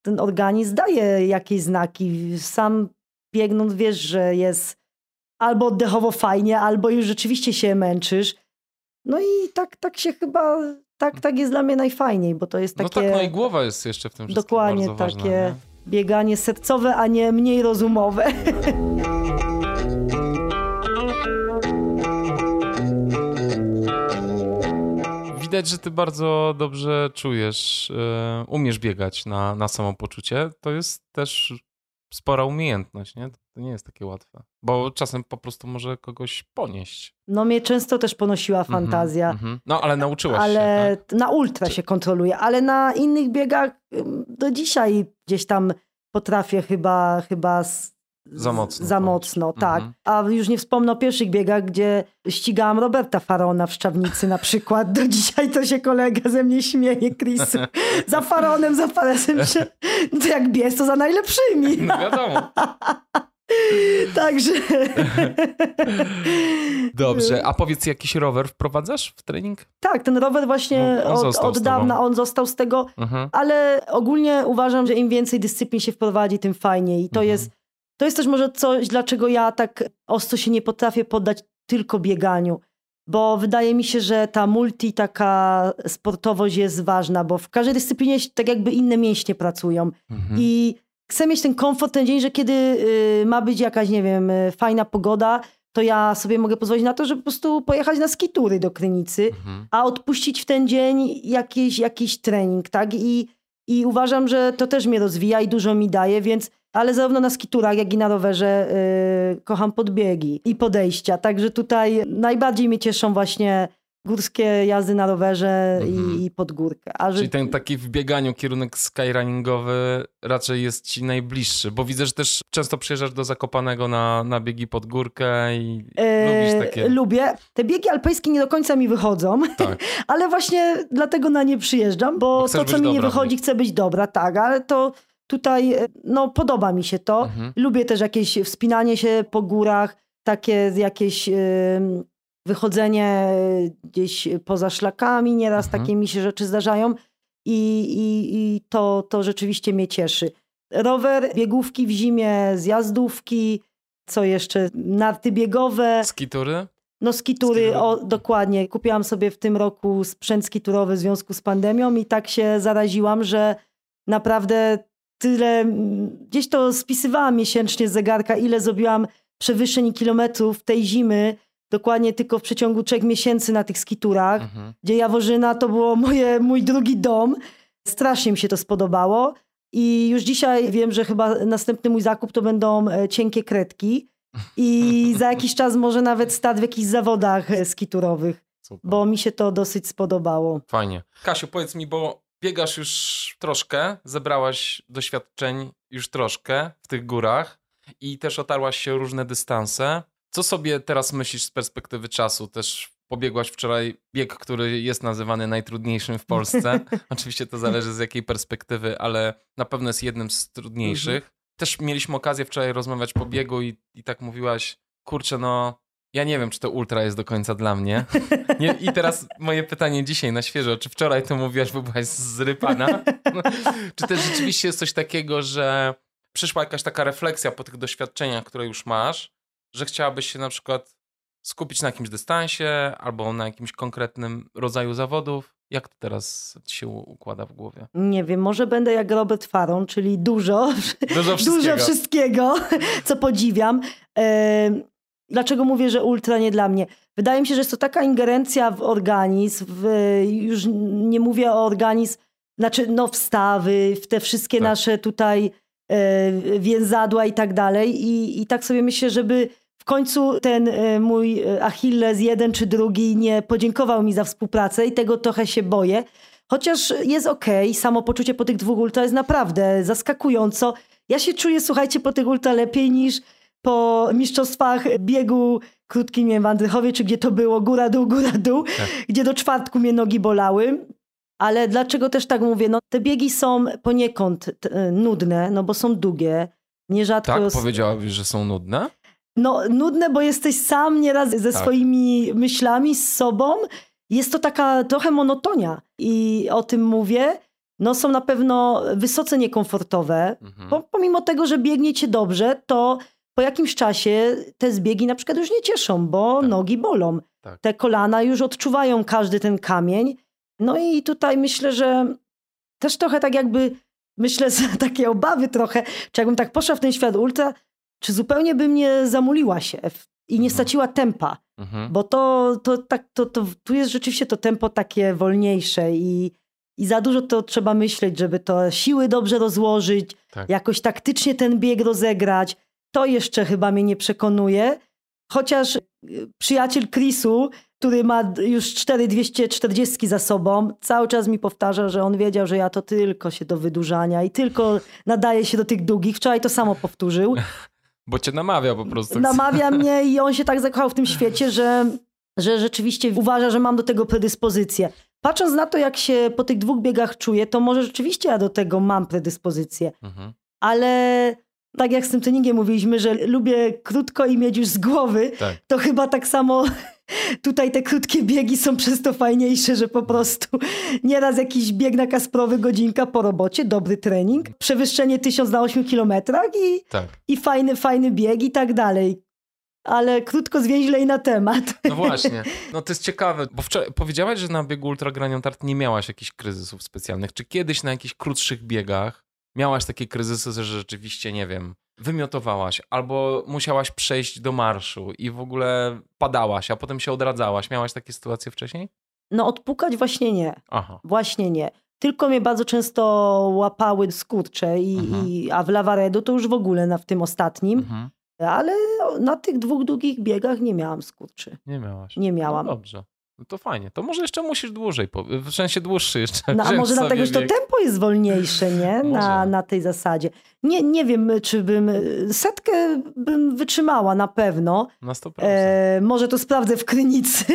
ten organizm daje jakieś znaki. Sam biegnąc wiesz, że jest albo oddechowo fajnie, albo już rzeczywiście się męczysz. No i tak, tak się chyba, tak, tak jest dla mnie najfajniej, bo to jest takie... No tak, no i głowa jest jeszcze w tym wszystkim Dokładnie, takie ważne, bieganie sercowe, a nie mniej rozumowe. Widać, że ty bardzo dobrze czujesz, yy, umiesz biegać na, na samopoczucie. To jest też spora umiejętność, nie? To nie jest takie łatwe, bo czasem po prostu może kogoś ponieść. No mnie często też ponosiła mhm, fantazja. Mm -hmm. No ale nauczyłaś ale się, Ale tak? na ultra Czy... się kontroluje, ale na innych biegach do dzisiaj gdzieś tam potrafię chyba, chyba za mocno. Za mocno, tak. Mhm. A już nie wspomnę o pierwszych biegach, gdzie ścigałam Roberta Farona w Szczawnicy na przykład. Do dzisiaj to się kolega ze mnie śmieje, Chris. za Faronem, za Faresem. To jak bies, to za najlepszymi. No wiadomo. Także. Dobrze, a powiedz, jakiś rower wprowadzasz w trening? Tak, ten rower właśnie no, od, od dawna on został z tego, mhm. ale ogólnie uważam, że im więcej dyscyplin się wprowadzi, tym fajniej. I to mhm. jest to jest też może coś, dlaczego ja tak ostro się nie potrafię poddać tylko bieganiu. Bo wydaje mi się, że ta multi, taka sportowość jest ważna, bo w każdej dyscyplinie tak jakby inne mięśnie pracują. Mhm. I chcę mieć ten komfort ten dzień, że kiedy y, ma być jakaś, nie wiem, y, fajna pogoda, to ja sobie mogę pozwolić na to, żeby po prostu pojechać na skitury do Krynicy, mhm. a odpuścić w ten dzień jakiś, jakiś trening, tak? I, I uważam, że to też mnie rozwija i dużo mi daje, więc ale zarówno na skiturach, jak i na rowerze yy, kocham podbiegi i podejścia. Także tutaj najbardziej mnie cieszą właśnie górskie jazdy na rowerze i, mhm. i pod górkę. A że... Czyli ten taki w bieganiu kierunek skyrunningowy raczej jest ci najbliższy, bo widzę, że też często przyjeżdżasz do Zakopanego na, na biegi pod górkę i e, lubisz takie... Lubię. Te biegi alpejskie nie do końca mi wychodzą, tak. ale właśnie dlatego na nie przyjeżdżam, bo, bo to, co mi nie wychodzi, chcę być dobra, tak, ale to tutaj e, no, podoba mi się to. Mhm. Lubię też jakieś wspinanie się po górach, takie jakieś wychodzenie gdzieś poza szlakami, nieraz Mhm. takie mi się rzeczy zdarzają i, i, i to, to rzeczywiście mnie cieszy. Rower, biegówki w zimie, zjazdówki, co jeszcze, narty biegowe, Skitury? no skitury, Skitury. o, dokładnie. Kupiłam sobie w tym roku sprzęt skiturowy w związku z pandemią i tak się zaraziłam, że naprawdę tyle, gdzieś to spisywałam miesięcznie z zegarka, ile zrobiłam przewyższeń kilometrów tej zimy, dokładnie tylko w przeciągu trzech miesięcy na tych skiturach, Mhm. gdzie Jaworzyna to było moje, mój drugi dom. Strasznie mi się to spodobało i już dzisiaj wiem, że chyba następny mój zakup to będą e, cienkie kredki i za jakiś czas może nawet start w jakichś zawodach e, skiturowych, Super. bo mi się to dosyć spodobało. Fajnie. Kasiu, powiedz mi, bo biegasz już troszkę, zebrałaś doświadczeń już troszkę w tych górach i też otarłaś się różne dystanse. Co sobie teraz myślisz z perspektywy czasu? Też pobiegłaś wczoraj bieg, który jest nazywany najtrudniejszym w Polsce. Oczywiście to zależy z jakiej perspektywy, ale na pewno jest jednym z trudniejszych. Też mieliśmy okazję wczoraj rozmawiać po biegu i, i tak mówiłaś, kurczę, no ja nie wiem, czy to ultra jest do końca dla mnie. Nie, I teraz moje pytanie dzisiaj na świeżo. Czy wczoraj to mówiłaś, bo byłaś zrypana? czy też rzeczywiście jest coś takiego, że przyszła jakaś taka refleksja po tych doświadczeniach, które już masz, że chciałabyś się na przykład skupić na jakimś dystansie albo na jakimś konkretnym rodzaju zawodów? Jak to teraz ci się układa w głowie? Nie wiem, może będę jak Robert Faron, czyli dużo, Dużo wszystkiego. dużo wszystkiego, co podziwiam. Dlaczego mówię, że ultra nie dla mnie? Wydaje mi się, że jest to taka ingerencja w organizm, w, już nie mówię o organizm, znaczy no wstawy, w te wszystkie Tak. nasze tutaj e, więzadła i tak dalej. I, I tak sobie myślę, żeby w końcu ten e, mój Achilles jeden czy drugi nie podziękował mi za współpracę i tego trochę się boję. Chociaż jest okej, samopoczucie po tych dwóch ultra jest naprawdę zaskakująco. Ja się czuję, słuchajcie, po tych ultra lepiej niż po mistrzostwach biegu krótkim, nie wiem, w Andrychowie, czy gdzie to było, góra, dół, góra, dół, Tak. gdzie do czwartku mnie nogi bolały. Ale dlaczego też tak mówię? No, te biegi są poniekąd t- nudne, no bo są długie. Nierzadko Tak? s- Powiedziałabyś, że są nudne? no, nudne, bo jesteś sam nieraz ze Tak. swoimi myślami, z sobą. Jest to taka trochę monotonia i o tym mówię. No, są na pewno wysoce niekomfortowe. Mhm. Bo pomimo tego, że biegniecie dobrze, to po jakimś czasie te zbiegi na przykład już nie cieszą, bo Tak. nogi bolą. Tak. Te kolana już odczuwają każdy ten kamień. No i tutaj myślę, że też trochę tak jakby, myślę, że takie obawy trochę, czy jakbym tak poszła w ten świat ultra, czy zupełnie bym nie zamuliła się i nie Mhm. straciła tempa. Mhm. Bo to, to, tak, to, to tu jest rzeczywiście to tempo takie wolniejsze i, i za dużo to trzeba myśleć, żeby to siły dobrze rozłożyć, Tak. jakoś taktycznie ten bieg rozegrać. To jeszcze chyba mnie nie przekonuje. Chociaż y, przyjaciel Chrisu, który ma już 4240 za sobą, cały czas mi powtarza, że on wiedział, że ja to tylko się do wydłużania i tylko nadaje się do tych długich. Wczoraj to samo powtórzył Bo cię namawia po prostu. namawia mnie i on się tak zakochał w tym świecie, że, że rzeczywiście uważa, że mam do tego predyspozycję. Patrząc na to, jak się po tych dwóch biegach czuję, to może rzeczywiście ja do tego mam predyspozycję. Mhm. Ale tak jak z tym treningiem mówiliśmy, że lubię krótko i mieć już z głowy, Tak. to chyba tak samo tutaj te krótkie biegi są przez to fajniejsze, że po prostu nieraz jakiś bieg na Kasprowy godzinka po robocie, dobry trening, przewyższenie 1000 na 8 kilometrach i Tak. i fajny, fajny bieg i tak dalej. Ale krótko, zwięźlej na temat. No właśnie. No to jest ciekawe, bo wczoraj powiedziałaś, że na biegu Ultragranion Tart nie miałaś jakichś kryzysów specjalnych. Czy kiedyś na jakichś krótszych biegach miałaś takie kryzysy, że rzeczywiście, nie wiem, wymiotowałaś albo musiałaś przejść do marszu i w ogóle padałaś, a potem się odradzałaś. Miałaś takie sytuacje wcześniej? No odpukać właśnie nie. Aha. Właśnie nie. Tylko mnie bardzo często łapały skurcze, i, Mhm. i, a w Lavaredo to już w ogóle na, w tym ostatnim. Mhm. Ale na tych dwóch długich biegach nie miałam skurczy. Nie miałaś. Nie miałam. No dobrze. No to fajnie. To może jeszcze musisz dłużej, po... w sensie dłuższy jeszcze. No, a może dlatego, że to tempo jest wolniejsze, nie? Na, na tej zasadzie. Nie, nie wiem, czy bym... Setkę bym wytrzymała na pewno. Na 100%. E, może to sprawdzę w Krynicy,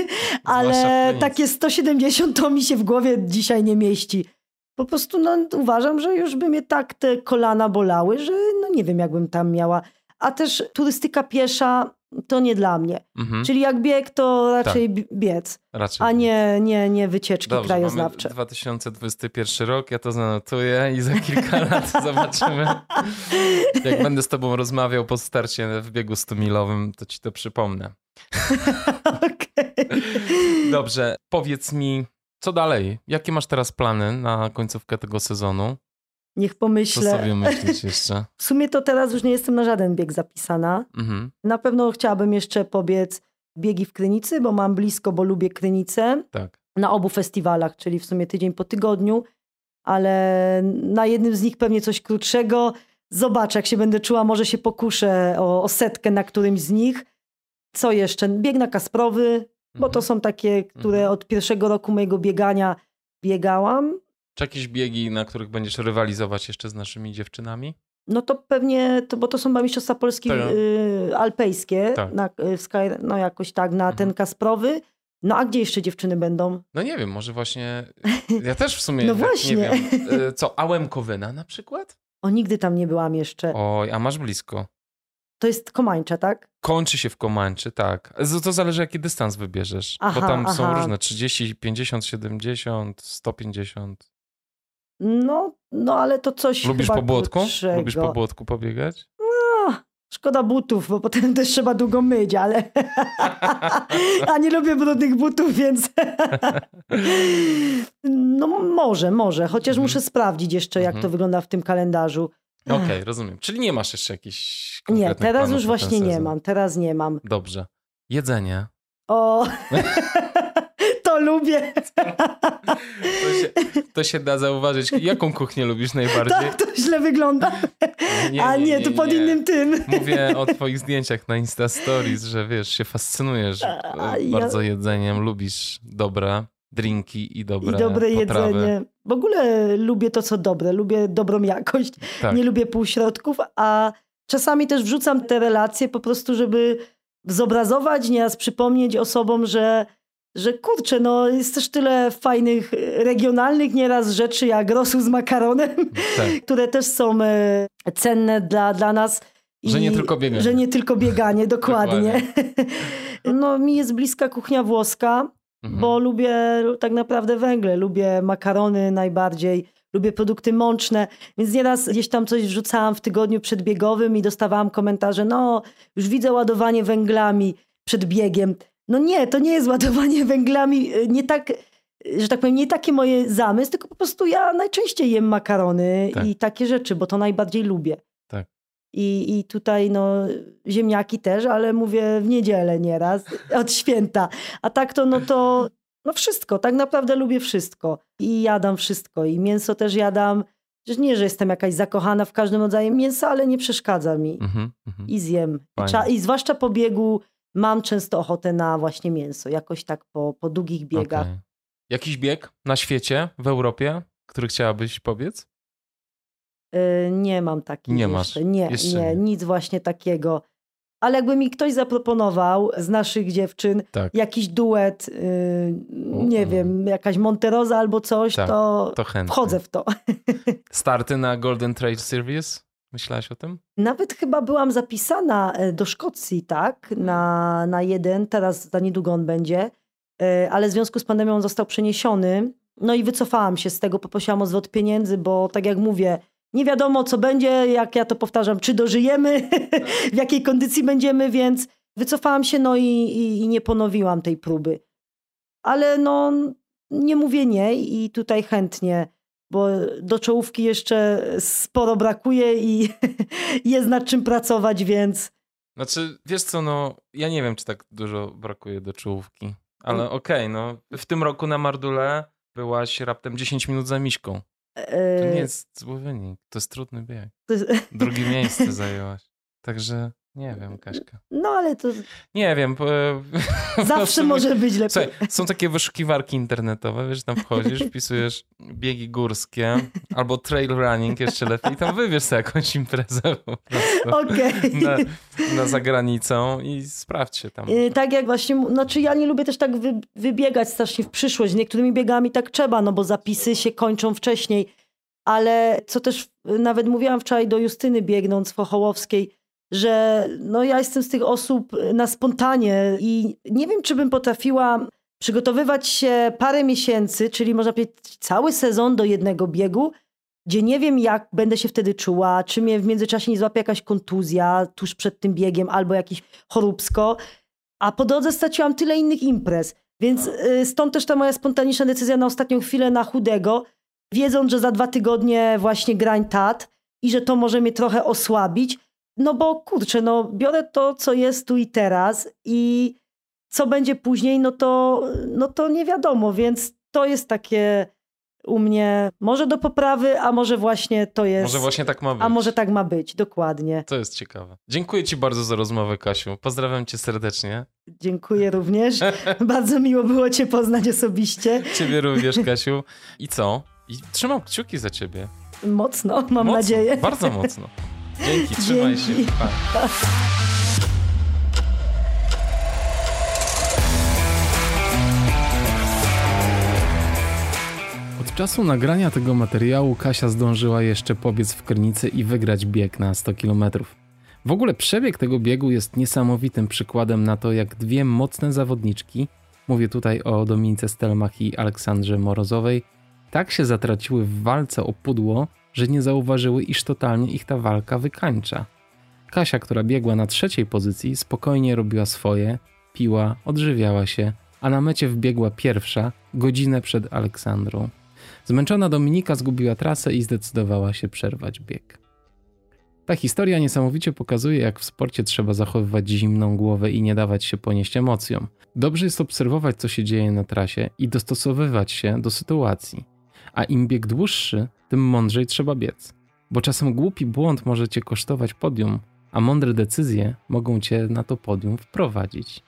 ale Krynicy. takie 170 to mi się w głowie dzisiaj nie mieści. Po prostu no, uważam, że już by mnie tak te kolana bolały, że no nie wiem, jakbym tam miała. A też turystyka piesza, to nie dla mnie. Mhm. Czyli jak bieg, to raczej b- biec, Raczej. a nie, nie, nie wycieczki Dobrze, krajoznawcze. mamy 2021 rok, ja to zanotuję i za kilka lat zobaczymy. Jak będę z tobą rozmawiał po starcie w biegu 100-milowym, to ci to przypomnę. Dobrze, powiedz mi, co dalej? Jakie masz teraz plany na końcówkę tego sezonu? Niech Co pomyślę. sobie myślisz jeszcze? W sumie to teraz już nie jestem na żaden bieg zapisana. Mhm. Na pewno chciałabym jeszcze pobiec biegi w Krynicy, bo mam blisko, bo lubię Krynicę. Tak. Na obu festiwalach, czyli w sumie tydzień po tygodniu, ale na jednym z nich pewnie coś krótszego. Zobaczę, jak się będę czuła, może się pokuszę o, o setkę na którymś z nich. Co jeszcze? Bieg na Kasprowy, bo to Mhm. są takie, które Mhm. od pierwszego roku mojego biegania biegałam. Czy jakieś biegi, na których będziesz rywalizować jeszcze z naszymi dziewczynami? No to pewnie, to, bo to są Mistrzostwa Polski Tak. y, alpejskie, Tak. na, y, Sky, no jakoś tak, na Mhm. ten Kasprowy. No a gdzie jeszcze dziewczyny będą? No nie wiem, może właśnie. Ja też w sumie. No tak właśnie. Nie wiem. E, Co, Ałemkowyna na przykład? O, nigdy tam nie byłam jeszcze. Oj, a masz blisko. To jest Komańcza, tak? Kończy się w Komanczy, tak. To zależy, jaki dystans wybierzesz. Aha, bo tam są aha. różne 30, 50, 70, 150. No, no ale to coś Lubisz po błotku? krótszego. Lubisz po błotku pobiegać? No, szkoda butów, bo potem też trzeba długo myć, ale... A nie lubię brudnych butów, więc... no może, może. Chociaż Mhm. muszę sprawdzić jeszcze, jak Mhm. to wygląda w tym kalendarzu. Okej, rozumiem. Czyli nie masz jeszcze jakichś Nie, teraz już właśnie nie mam. Teraz nie mam. Dobrze. Jedzenie. O, lubię. To się, to się da zauważyć. Jaką kuchnię lubisz najbardziej? Tak, to źle wygląda. A nie, to pod innym tym. Mówię o twoich zdjęciach na Insta Stories, że wiesz, się fascynujesz A, e, ja- bardzo jedzeniem, lubisz dobre drinki i dobre I dobre potrawy. jedzenie. W ogóle lubię to, co dobre. Lubię dobrą jakość. Tak. Nie lubię półśrodków, a czasami też wrzucam te relacje po prostu, żeby zobrazować, nieraz przypomnieć osobom, że, że kurczę, no jest też tyle fajnych e, regionalnych nieraz rzeczy jak rosół z makaronem, tak. które też są e, cenne dla, dla nas. Że nie tylko bieganie. Że nie tylko bieganie, dokładnie. no mi jest bliska kuchnia włoska, Mhm. bo lubię tak naprawdę węgle, lubię makarony najbardziej, lubię produkty mączne, więc nieraz gdzieś tam coś wrzucałam w tygodniu przedbiegowym i dostawałam komentarze, no już widzę ładowanie węglami przed biegiem. No nie, to nie jest ładowanie węglami, y, nie tak, y, że tak powiem, nie takie moje zamysł, tylko po prostu ja najczęściej jem makarony Tak. i takie rzeczy, bo to najbardziej lubię. Tak. I, I tutaj no ziemniaki też, ale mówię w niedzielę nieraz, od święta. A tak to no to no wszystko, tak naprawdę lubię wszystko. I jadam wszystko. I mięso też jadam. Przecież Nie, że jestem jakaś zakochana w każdym rodzaju mięsa, ale nie przeszkadza mi. Mhm, mhm. I zjem. I, Fajnie. cza- I zwłaszcza po biegu mam często ochotę na właśnie mięso. Jakoś tak po, po długich biegach. Okej. Jakiś bieg na świecie, w Europie, który chciałabyś pobiec? Y, Nie mam takich Nie jeszcze. masz. Nie, Jeszcze nie, nie. nic właśnie takiego. Ale jakby mi ktoś zaproponował z naszych dziewczyn Tak, jakiś duet, y, nie U. wiem, jakaś Monteroza albo coś, Tak, to, to chętnie. wchodzę w to. Starty na Golden Trail Series? Myślałaś o tym? Nawet chyba byłam zapisana e, do Szkocji, tak, na, na jeden, teraz za niedługo on będzie, e, ale w związku z pandemią on został przeniesiony. No i wycofałam się z tego, poprosiłam o zwrot pieniędzy, bo tak jak mówię, nie wiadomo co będzie, jak ja to powtarzam, czy dożyjemy, w jakiej kondycji będziemy, więc wycofałam się, no i, i, i nie ponowiłam tej próby. Ale no, nie mówię nie i tutaj chętnie, bo do czołówki jeszcze sporo brakuje i jest nad czym pracować, więc Znaczy, wiesz co, no, ja nie wiem, czy tak dużo brakuje do czołówki, ale Mm. okej, no, w tym roku na Mardule byłaś raptem 10 minut za Miśką. To e, nie jest zły wynik, to jest trudny bieg. Drugie miejsce zajęłaś. Także nie wiem, Kaśka. no ale to Nie wiem. Zawsze może być lepiej. Słuchaj, są takie wyszukiwarki internetowe, wiesz, tam wchodzisz, wpisujesz biegi górskie albo trail running, jeszcze lepiej, i tam wybierz sobie jakąś imprezę po Okej. na, na zagranicą i sprawdź się tam. Y, Tak jak właśnie, znaczy ja nie lubię też tak wy, wybiegać strasznie w przyszłość. Niektórymi biegami tak trzeba, no bo zapisy się kończą wcześniej. Ale co też nawet mówiłam wczoraj do Justyny biegnąc w Ochołowskiej, że no ja jestem z tych osób na spontanie i nie wiem, czy bym potrafiła przygotowywać się parę miesięcy, czyli można powiedzieć cały sezon do jednego biegu, gdzie nie wiem, jak będę się wtedy czuła, czy mnie w międzyczasie nie złapie jakaś kontuzja tuż przed tym biegiem albo jakiś choróbsko. A po drodze straciłam tyle innych imprez. Więc y, stąd też ta moja spontaniczna decyzja na ostatnią chwilę na chudego, wiedząc, że za dwa tygodnie właśnie grań tat i że to może mnie trochę osłabić. No bo kurczę, no biorę to, co jest tu i teraz i co będzie później, no to, no to nie wiadomo, więc to jest takie u mnie może do poprawy, a może właśnie to jest. Może właśnie tak ma być. A może tak ma być, dokładnie. To jest ciekawe. Dziękuję Ci bardzo za rozmowę, Kasiu. Pozdrawiam Cię serdecznie. Dziękuję również. bardzo miło było Cię poznać osobiście. Ciebie również, Kasiu. I co? I trzymam kciuki za Ciebie. Mocno, mam mocno, nadzieję. Bardzo mocno. Dzięki, trzymaj Dzięki. się. Pa. Od czasu nagrania tego materiału Kasia zdążyła jeszcze pobiec w Krynicy i wygrać bieg na 100 km. W ogóle przebieg tego biegu jest niesamowitym przykładem na to, jak dwie mocne zawodniczki, mówię tutaj o Dominice Stelmach i Aleksandrze Morozowej, tak się zatraciły w walce o pudło, że nie zauważyły, iż totalnie ich ta walka wykańcza. Kasia, która biegła na trzeciej pozycji, spokojnie robiła swoje, piła, odżywiała się, a na mecie wbiegła pierwsza, godzinę przed Aleksandrą. Zmęczona Dominika zgubiła trasę i zdecydowała się przerwać bieg. Ta historia niesamowicie pokazuje, jak w sporcie trzeba zachowywać zimną głowę i nie dawać się ponieść emocjom. Dobrze jest obserwować, co się dzieje na trasie i dostosowywać się do sytuacji. A im bieg dłuższy, tym mądrzej trzeba biec. Bo czasem głupi błąd może cię kosztować podium, a mądre decyzje mogą cię na to podium wprowadzić.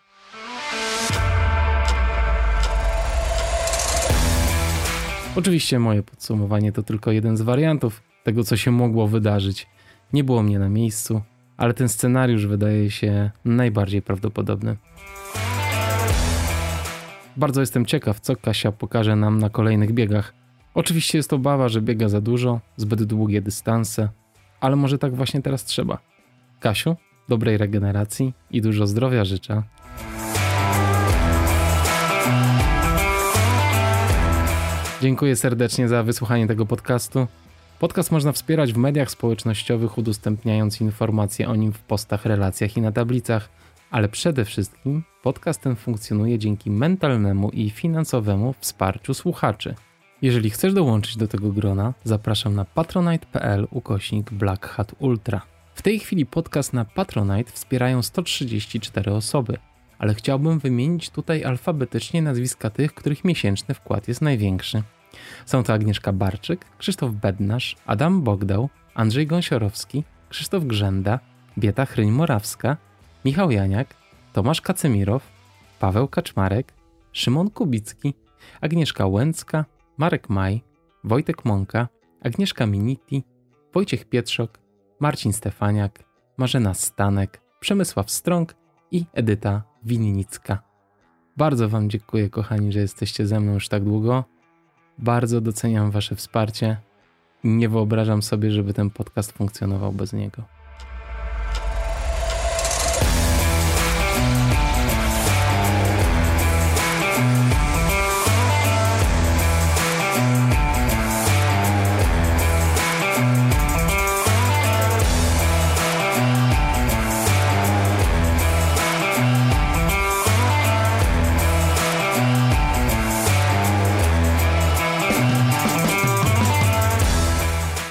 Oczywiście moje podsumowanie to tylko jeden z wariantów tego, co się mogło wydarzyć. Nie było mnie na miejscu, ale ten scenariusz wydaje się najbardziej prawdopodobny. Bardzo jestem ciekaw, co Kasia pokaże nam na kolejnych biegach. Oczywiście jest obawa, że biega za dużo, zbyt długie dystanse, ale może tak właśnie teraz trzeba. Kasiu, dobrej regeneracji i dużo zdrowia życzę. Dziękuję serdecznie za wysłuchanie tego podcastu. Podcast można wspierać w mediach społecznościowych, udostępniając informacje o nim w postach, relacjach i na tablicach, ale przede wszystkim podcast ten funkcjonuje dzięki mentalnemu i finansowemu wsparciu słuchaczy. Jeżeli chcesz dołączyć do tego grona, zapraszam na patronite.pl ukośnik Black Hat Ultra. W tej chwili podcast na Patronite wspierają 134 osoby, ale chciałbym wymienić tutaj alfabetycznie nazwiska tych, których miesięczny wkład jest największy. Są to Agnieszka Barczyk, Krzysztof Bednarz, Adam Bogdał, Andrzej Gąsiorowski, Krzysztof Grzenda, Bieta Chryń-Morawska, Michał Janiak, Tomasz Kacemirow, Paweł Kaczmarek, Szymon Kubicki, Agnieszka Łęcka, Marek Maj, Wojtek Mąka, Agnieszka Miniti, Wojciech Pietrzok, Marcin Stefaniak, Marzena Stanek, Przemysław Strąg i Edyta Winnicka. Bardzo Wam dziękuję, kochani, że jesteście ze mną już tak długo. Bardzo doceniam Wasze wsparcie nie wyobrażam sobie, żeby ten podcast funkcjonował bez niego.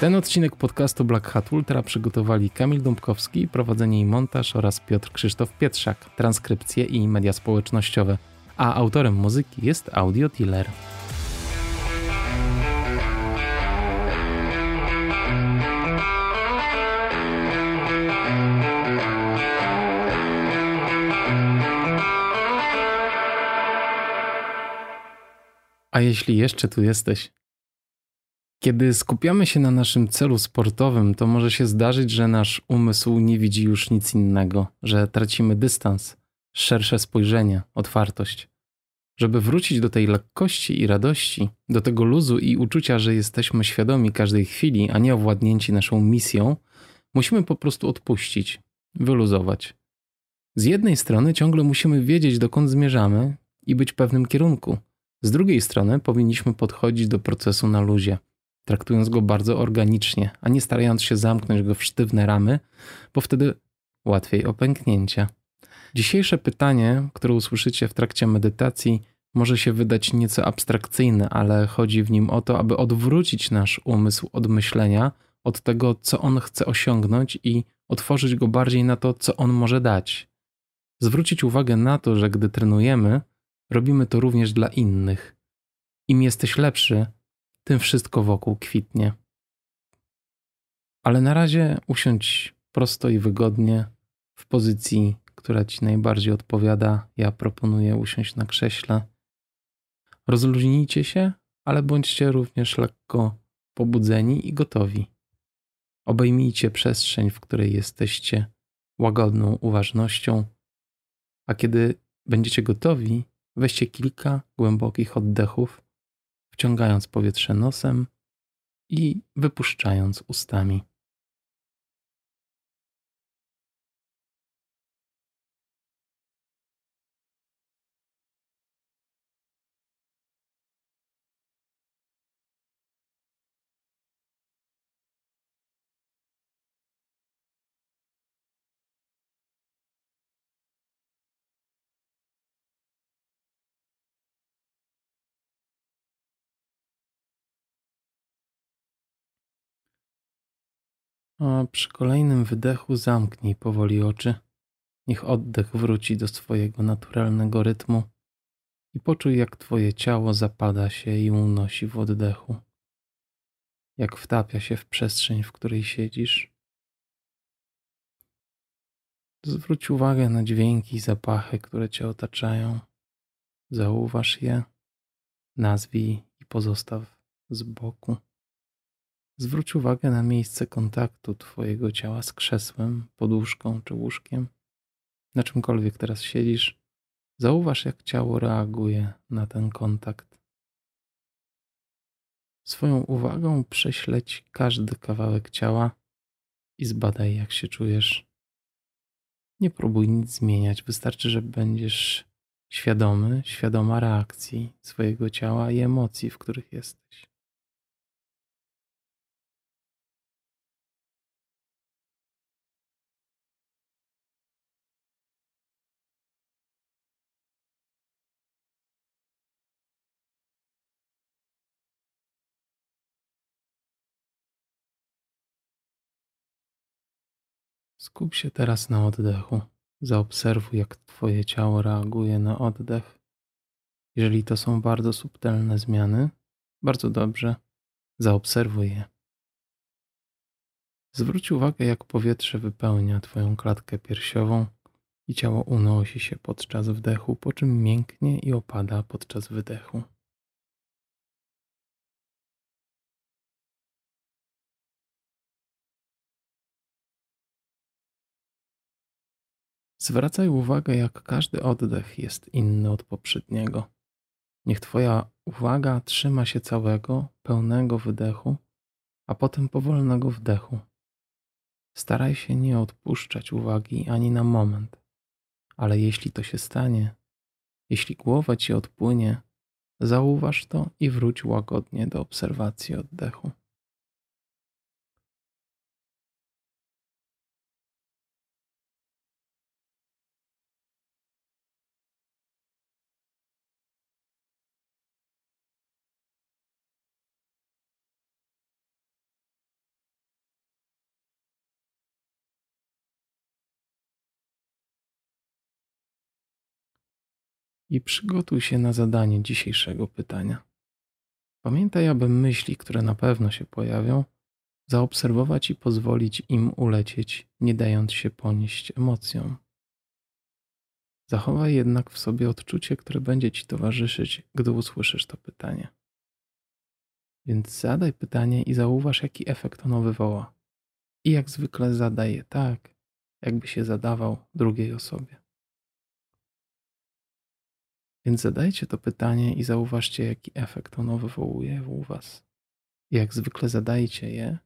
Ten odcinek podcastu Black Hat Ultra przygotowali Kamil Dąbkowski, prowadzenie i montaż oraz Piotr Krzysztof Pietrzak, transkrypcje i media społecznościowe, a autorem muzyki jest Audio Tiller. A jeśli jeszcze tu jesteś, kiedy skupiamy się na naszym celu sportowym, to może się zdarzyć, że nasz umysł nie widzi już nic innego, że tracimy dystans, szersze spojrzenie, otwartość. Żeby wrócić do tej lekkości i radości, do tego luzu i uczucia, że jesteśmy świadomi każdej chwili, a nie owładnięci naszą misją, musimy po prostu odpuścić. wyluzować. Z jednej strony ciągle musimy wiedzieć, dokąd zmierzamy i być w pewnym kierunku. Z drugiej strony powinniśmy podchodzić do procesu na luzie, traktując go bardzo organicznie, a nie starając się zamknąć go w sztywne ramy, bo wtedy łatwiej o pęknięcia. Dzisiejsze pytanie, które usłyszycie w trakcie medytacji, może się wydać nieco abstrakcyjne, ale chodzi w nim o to, aby odwrócić nasz umysł od myślenia, od tego, co on chce osiągnąć i otworzyć go bardziej na to, co on może dać. Zwrócić uwagę na to, że gdy trenujemy, robimy to również dla innych. Im jesteś lepszy, tym wszystko wokół kwitnie. Ale na razie usiądź prosto i wygodnie w pozycji, która ci najbardziej odpowiada. Ja proponuję usiąść na krześle. Rozluźnijcie się, ale bądźcie również lekko pobudzeni i gotowi. Obejmijcie przestrzeń, w której jesteście łagodną uważnością, a kiedy będziecie gotowi, weźcie kilka głębokich oddechów, wciągając powietrze nosem i wypuszczając ustami. A przy kolejnym wydechu zamknij powoli oczy. Niech oddech wróci do swojego naturalnego rytmu i poczuj, jak Twoje ciało zapada się i unosi w oddechu. Jak wtapia się w przestrzeń, w której siedzisz. Zwróć uwagę na dźwięki i zapachy, które Cię otaczają. Zauważ je, nazwij i pozostaw z boku. Zwróć uwagę na miejsce kontaktu Twojego ciała z krzesłem, poduszką czy łóżkiem. Na czymkolwiek teraz siedzisz, zauważ, jak ciało reaguje na ten kontakt. Swoją uwagą prześleć każdy kawałek ciała i zbadaj, jak się czujesz. Nie próbuj nic zmieniać, wystarczy, że będziesz świadomy, świadoma reakcji swojego ciała i emocji, w których jesteś. Skup się teraz na oddechu. Zaobserwuj, jak Twoje ciało reaguje na oddech. Jeżeli to są bardzo subtelne zmiany, bardzo dobrze, zaobserwuj je. Zwróć uwagę, jak powietrze wypełnia Twoją klatkę piersiową i ciało unosi się podczas wdechu, po czym mięknie i opada podczas wydechu. Zwracaj uwagę, jak każdy oddech jest inny od poprzedniego. Niech Twoja uwaga trzyma się całego, pełnego wydechu, a potem powolnego wdechu. Staraj się nie odpuszczać uwagi ani na moment, ale jeśli to się stanie, jeśli głowa ci odpłynie, zauważ to i wróć łagodnie do obserwacji oddechu. I przygotuj się na zadanie dzisiejszego pytania. Pamiętaj, aby myśli, które na pewno się pojawią, zaobserwować i pozwolić im ulecieć, nie dając się ponieść emocjom. Zachowaj jednak w sobie odczucie, które będzie ci towarzyszyć, gdy usłyszysz to pytanie. Więc zadaj pytanie i zauważ, jaki efekt ono wywoła. I jak zwykle zadaj je tak, jakby się zadawał drugiej osobie. Więc zadajcie to pytanie i zauważcie, jaki efekt ono wywołuje u Was. Jak zwykle zadajcie je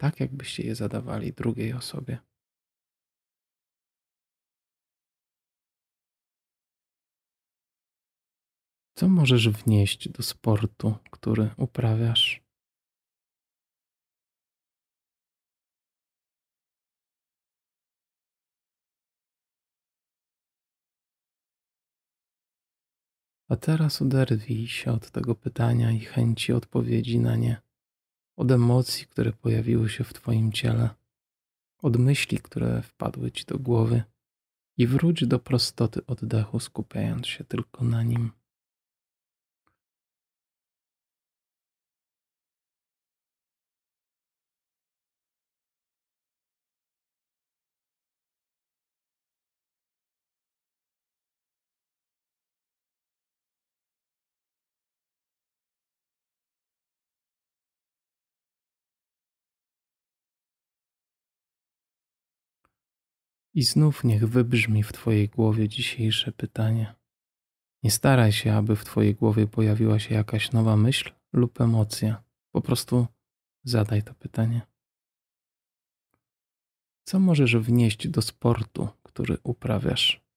tak, jakbyście je zadawali drugiej osobie. Co możesz wnieść do sportu, który uprawiasz? A teraz oderwij się od tego pytania i chęci odpowiedzi na nie, od emocji, które pojawiły się w Twoim ciele, od myśli, które wpadły Ci do głowy i wróć do prostoty oddechu, skupiając się tylko na nim. I znów niech wybrzmi w Twojej głowie dzisiejsze pytanie. Nie staraj się, aby w Twojej głowie pojawiła się jakaś nowa myśl lub emocja. Po prostu zadaj to pytanie. Co możesz wnieść do sportu, który uprawiasz?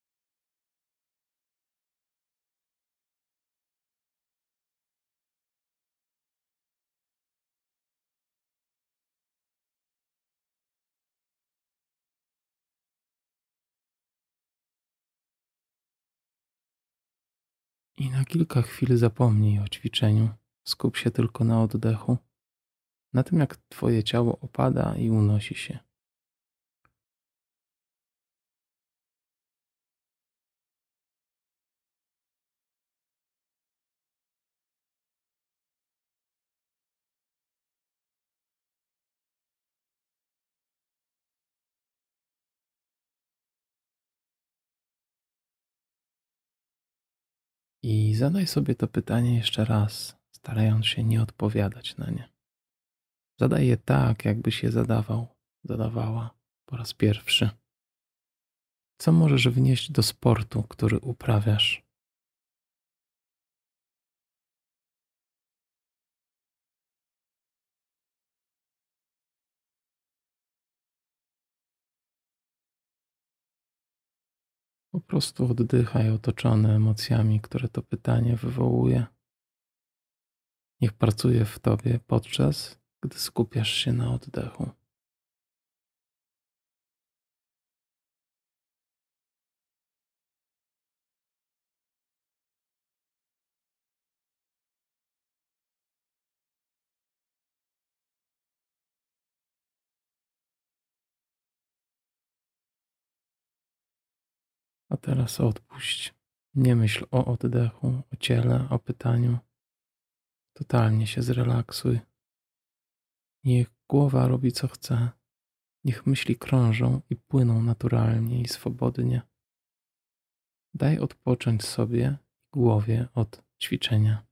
I na kilka chwil zapomnij o ćwiczeniu. Skup się tylko na oddechu, na tym jak Twoje ciało opada i unosi się. Zadaj sobie to pytanie jeszcze raz, starając się nie odpowiadać na nie. Zadaj je tak, jakbyś je zadawał, zadawała po raz pierwszy. Co możesz wnieść do sportu, który uprawiasz? Prostu oddychaj otoczony emocjami, które to pytanie wywołuje. Niech pracuje w tobie podczas, gdy skupiasz się na oddechu. A teraz odpuść. Nie myśl o oddechu, o ciele, o pytaniu. Totalnie się zrelaksuj. Niech głowa robi co chce. Niech myśli krążą i płyną naturalnie i swobodnie. Daj odpocząć sobie i głowie od ćwiczenia.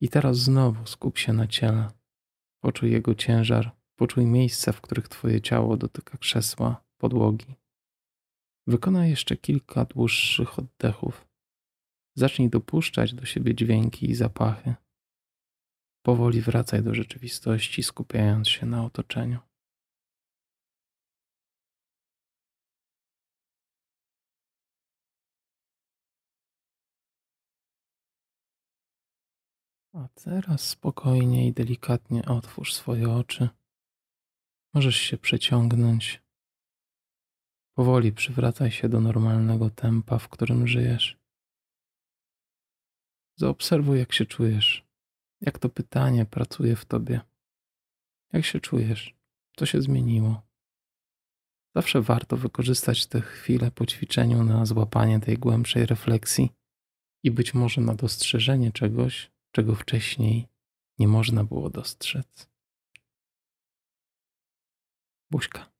I teraz znowu skup się na ciele. Poczuj jego ciężar, poczuj miejsca, w których Twoje ciało dotyka krzesła, podłogi. Wykonaj jeszcze kilka dłuższych oddechów. Zacznij dopuszczać do siebie dźwięki i zapachy. Powoli wracaj do rzeczywistości, skupiając się na otoczeniu. A teraz spokojnie i delikatnie otwórz swoje oczy. Możesz się przeciągnąć. Powoli przywracaj się do normalnego tempa, w którym żyjesz. Zaobserwuj, jak się czujesz, jak to pytanie pracuje w tobie. Jak się czujesz? Co się zmieniło? Zawsze warto wykorzystać te chwile po ćwiczeniu na złapanie tej głębszej refleksji i być może na dostrzeżenie czegoś, czego wcześniej nie można było dostrzec. Buźka.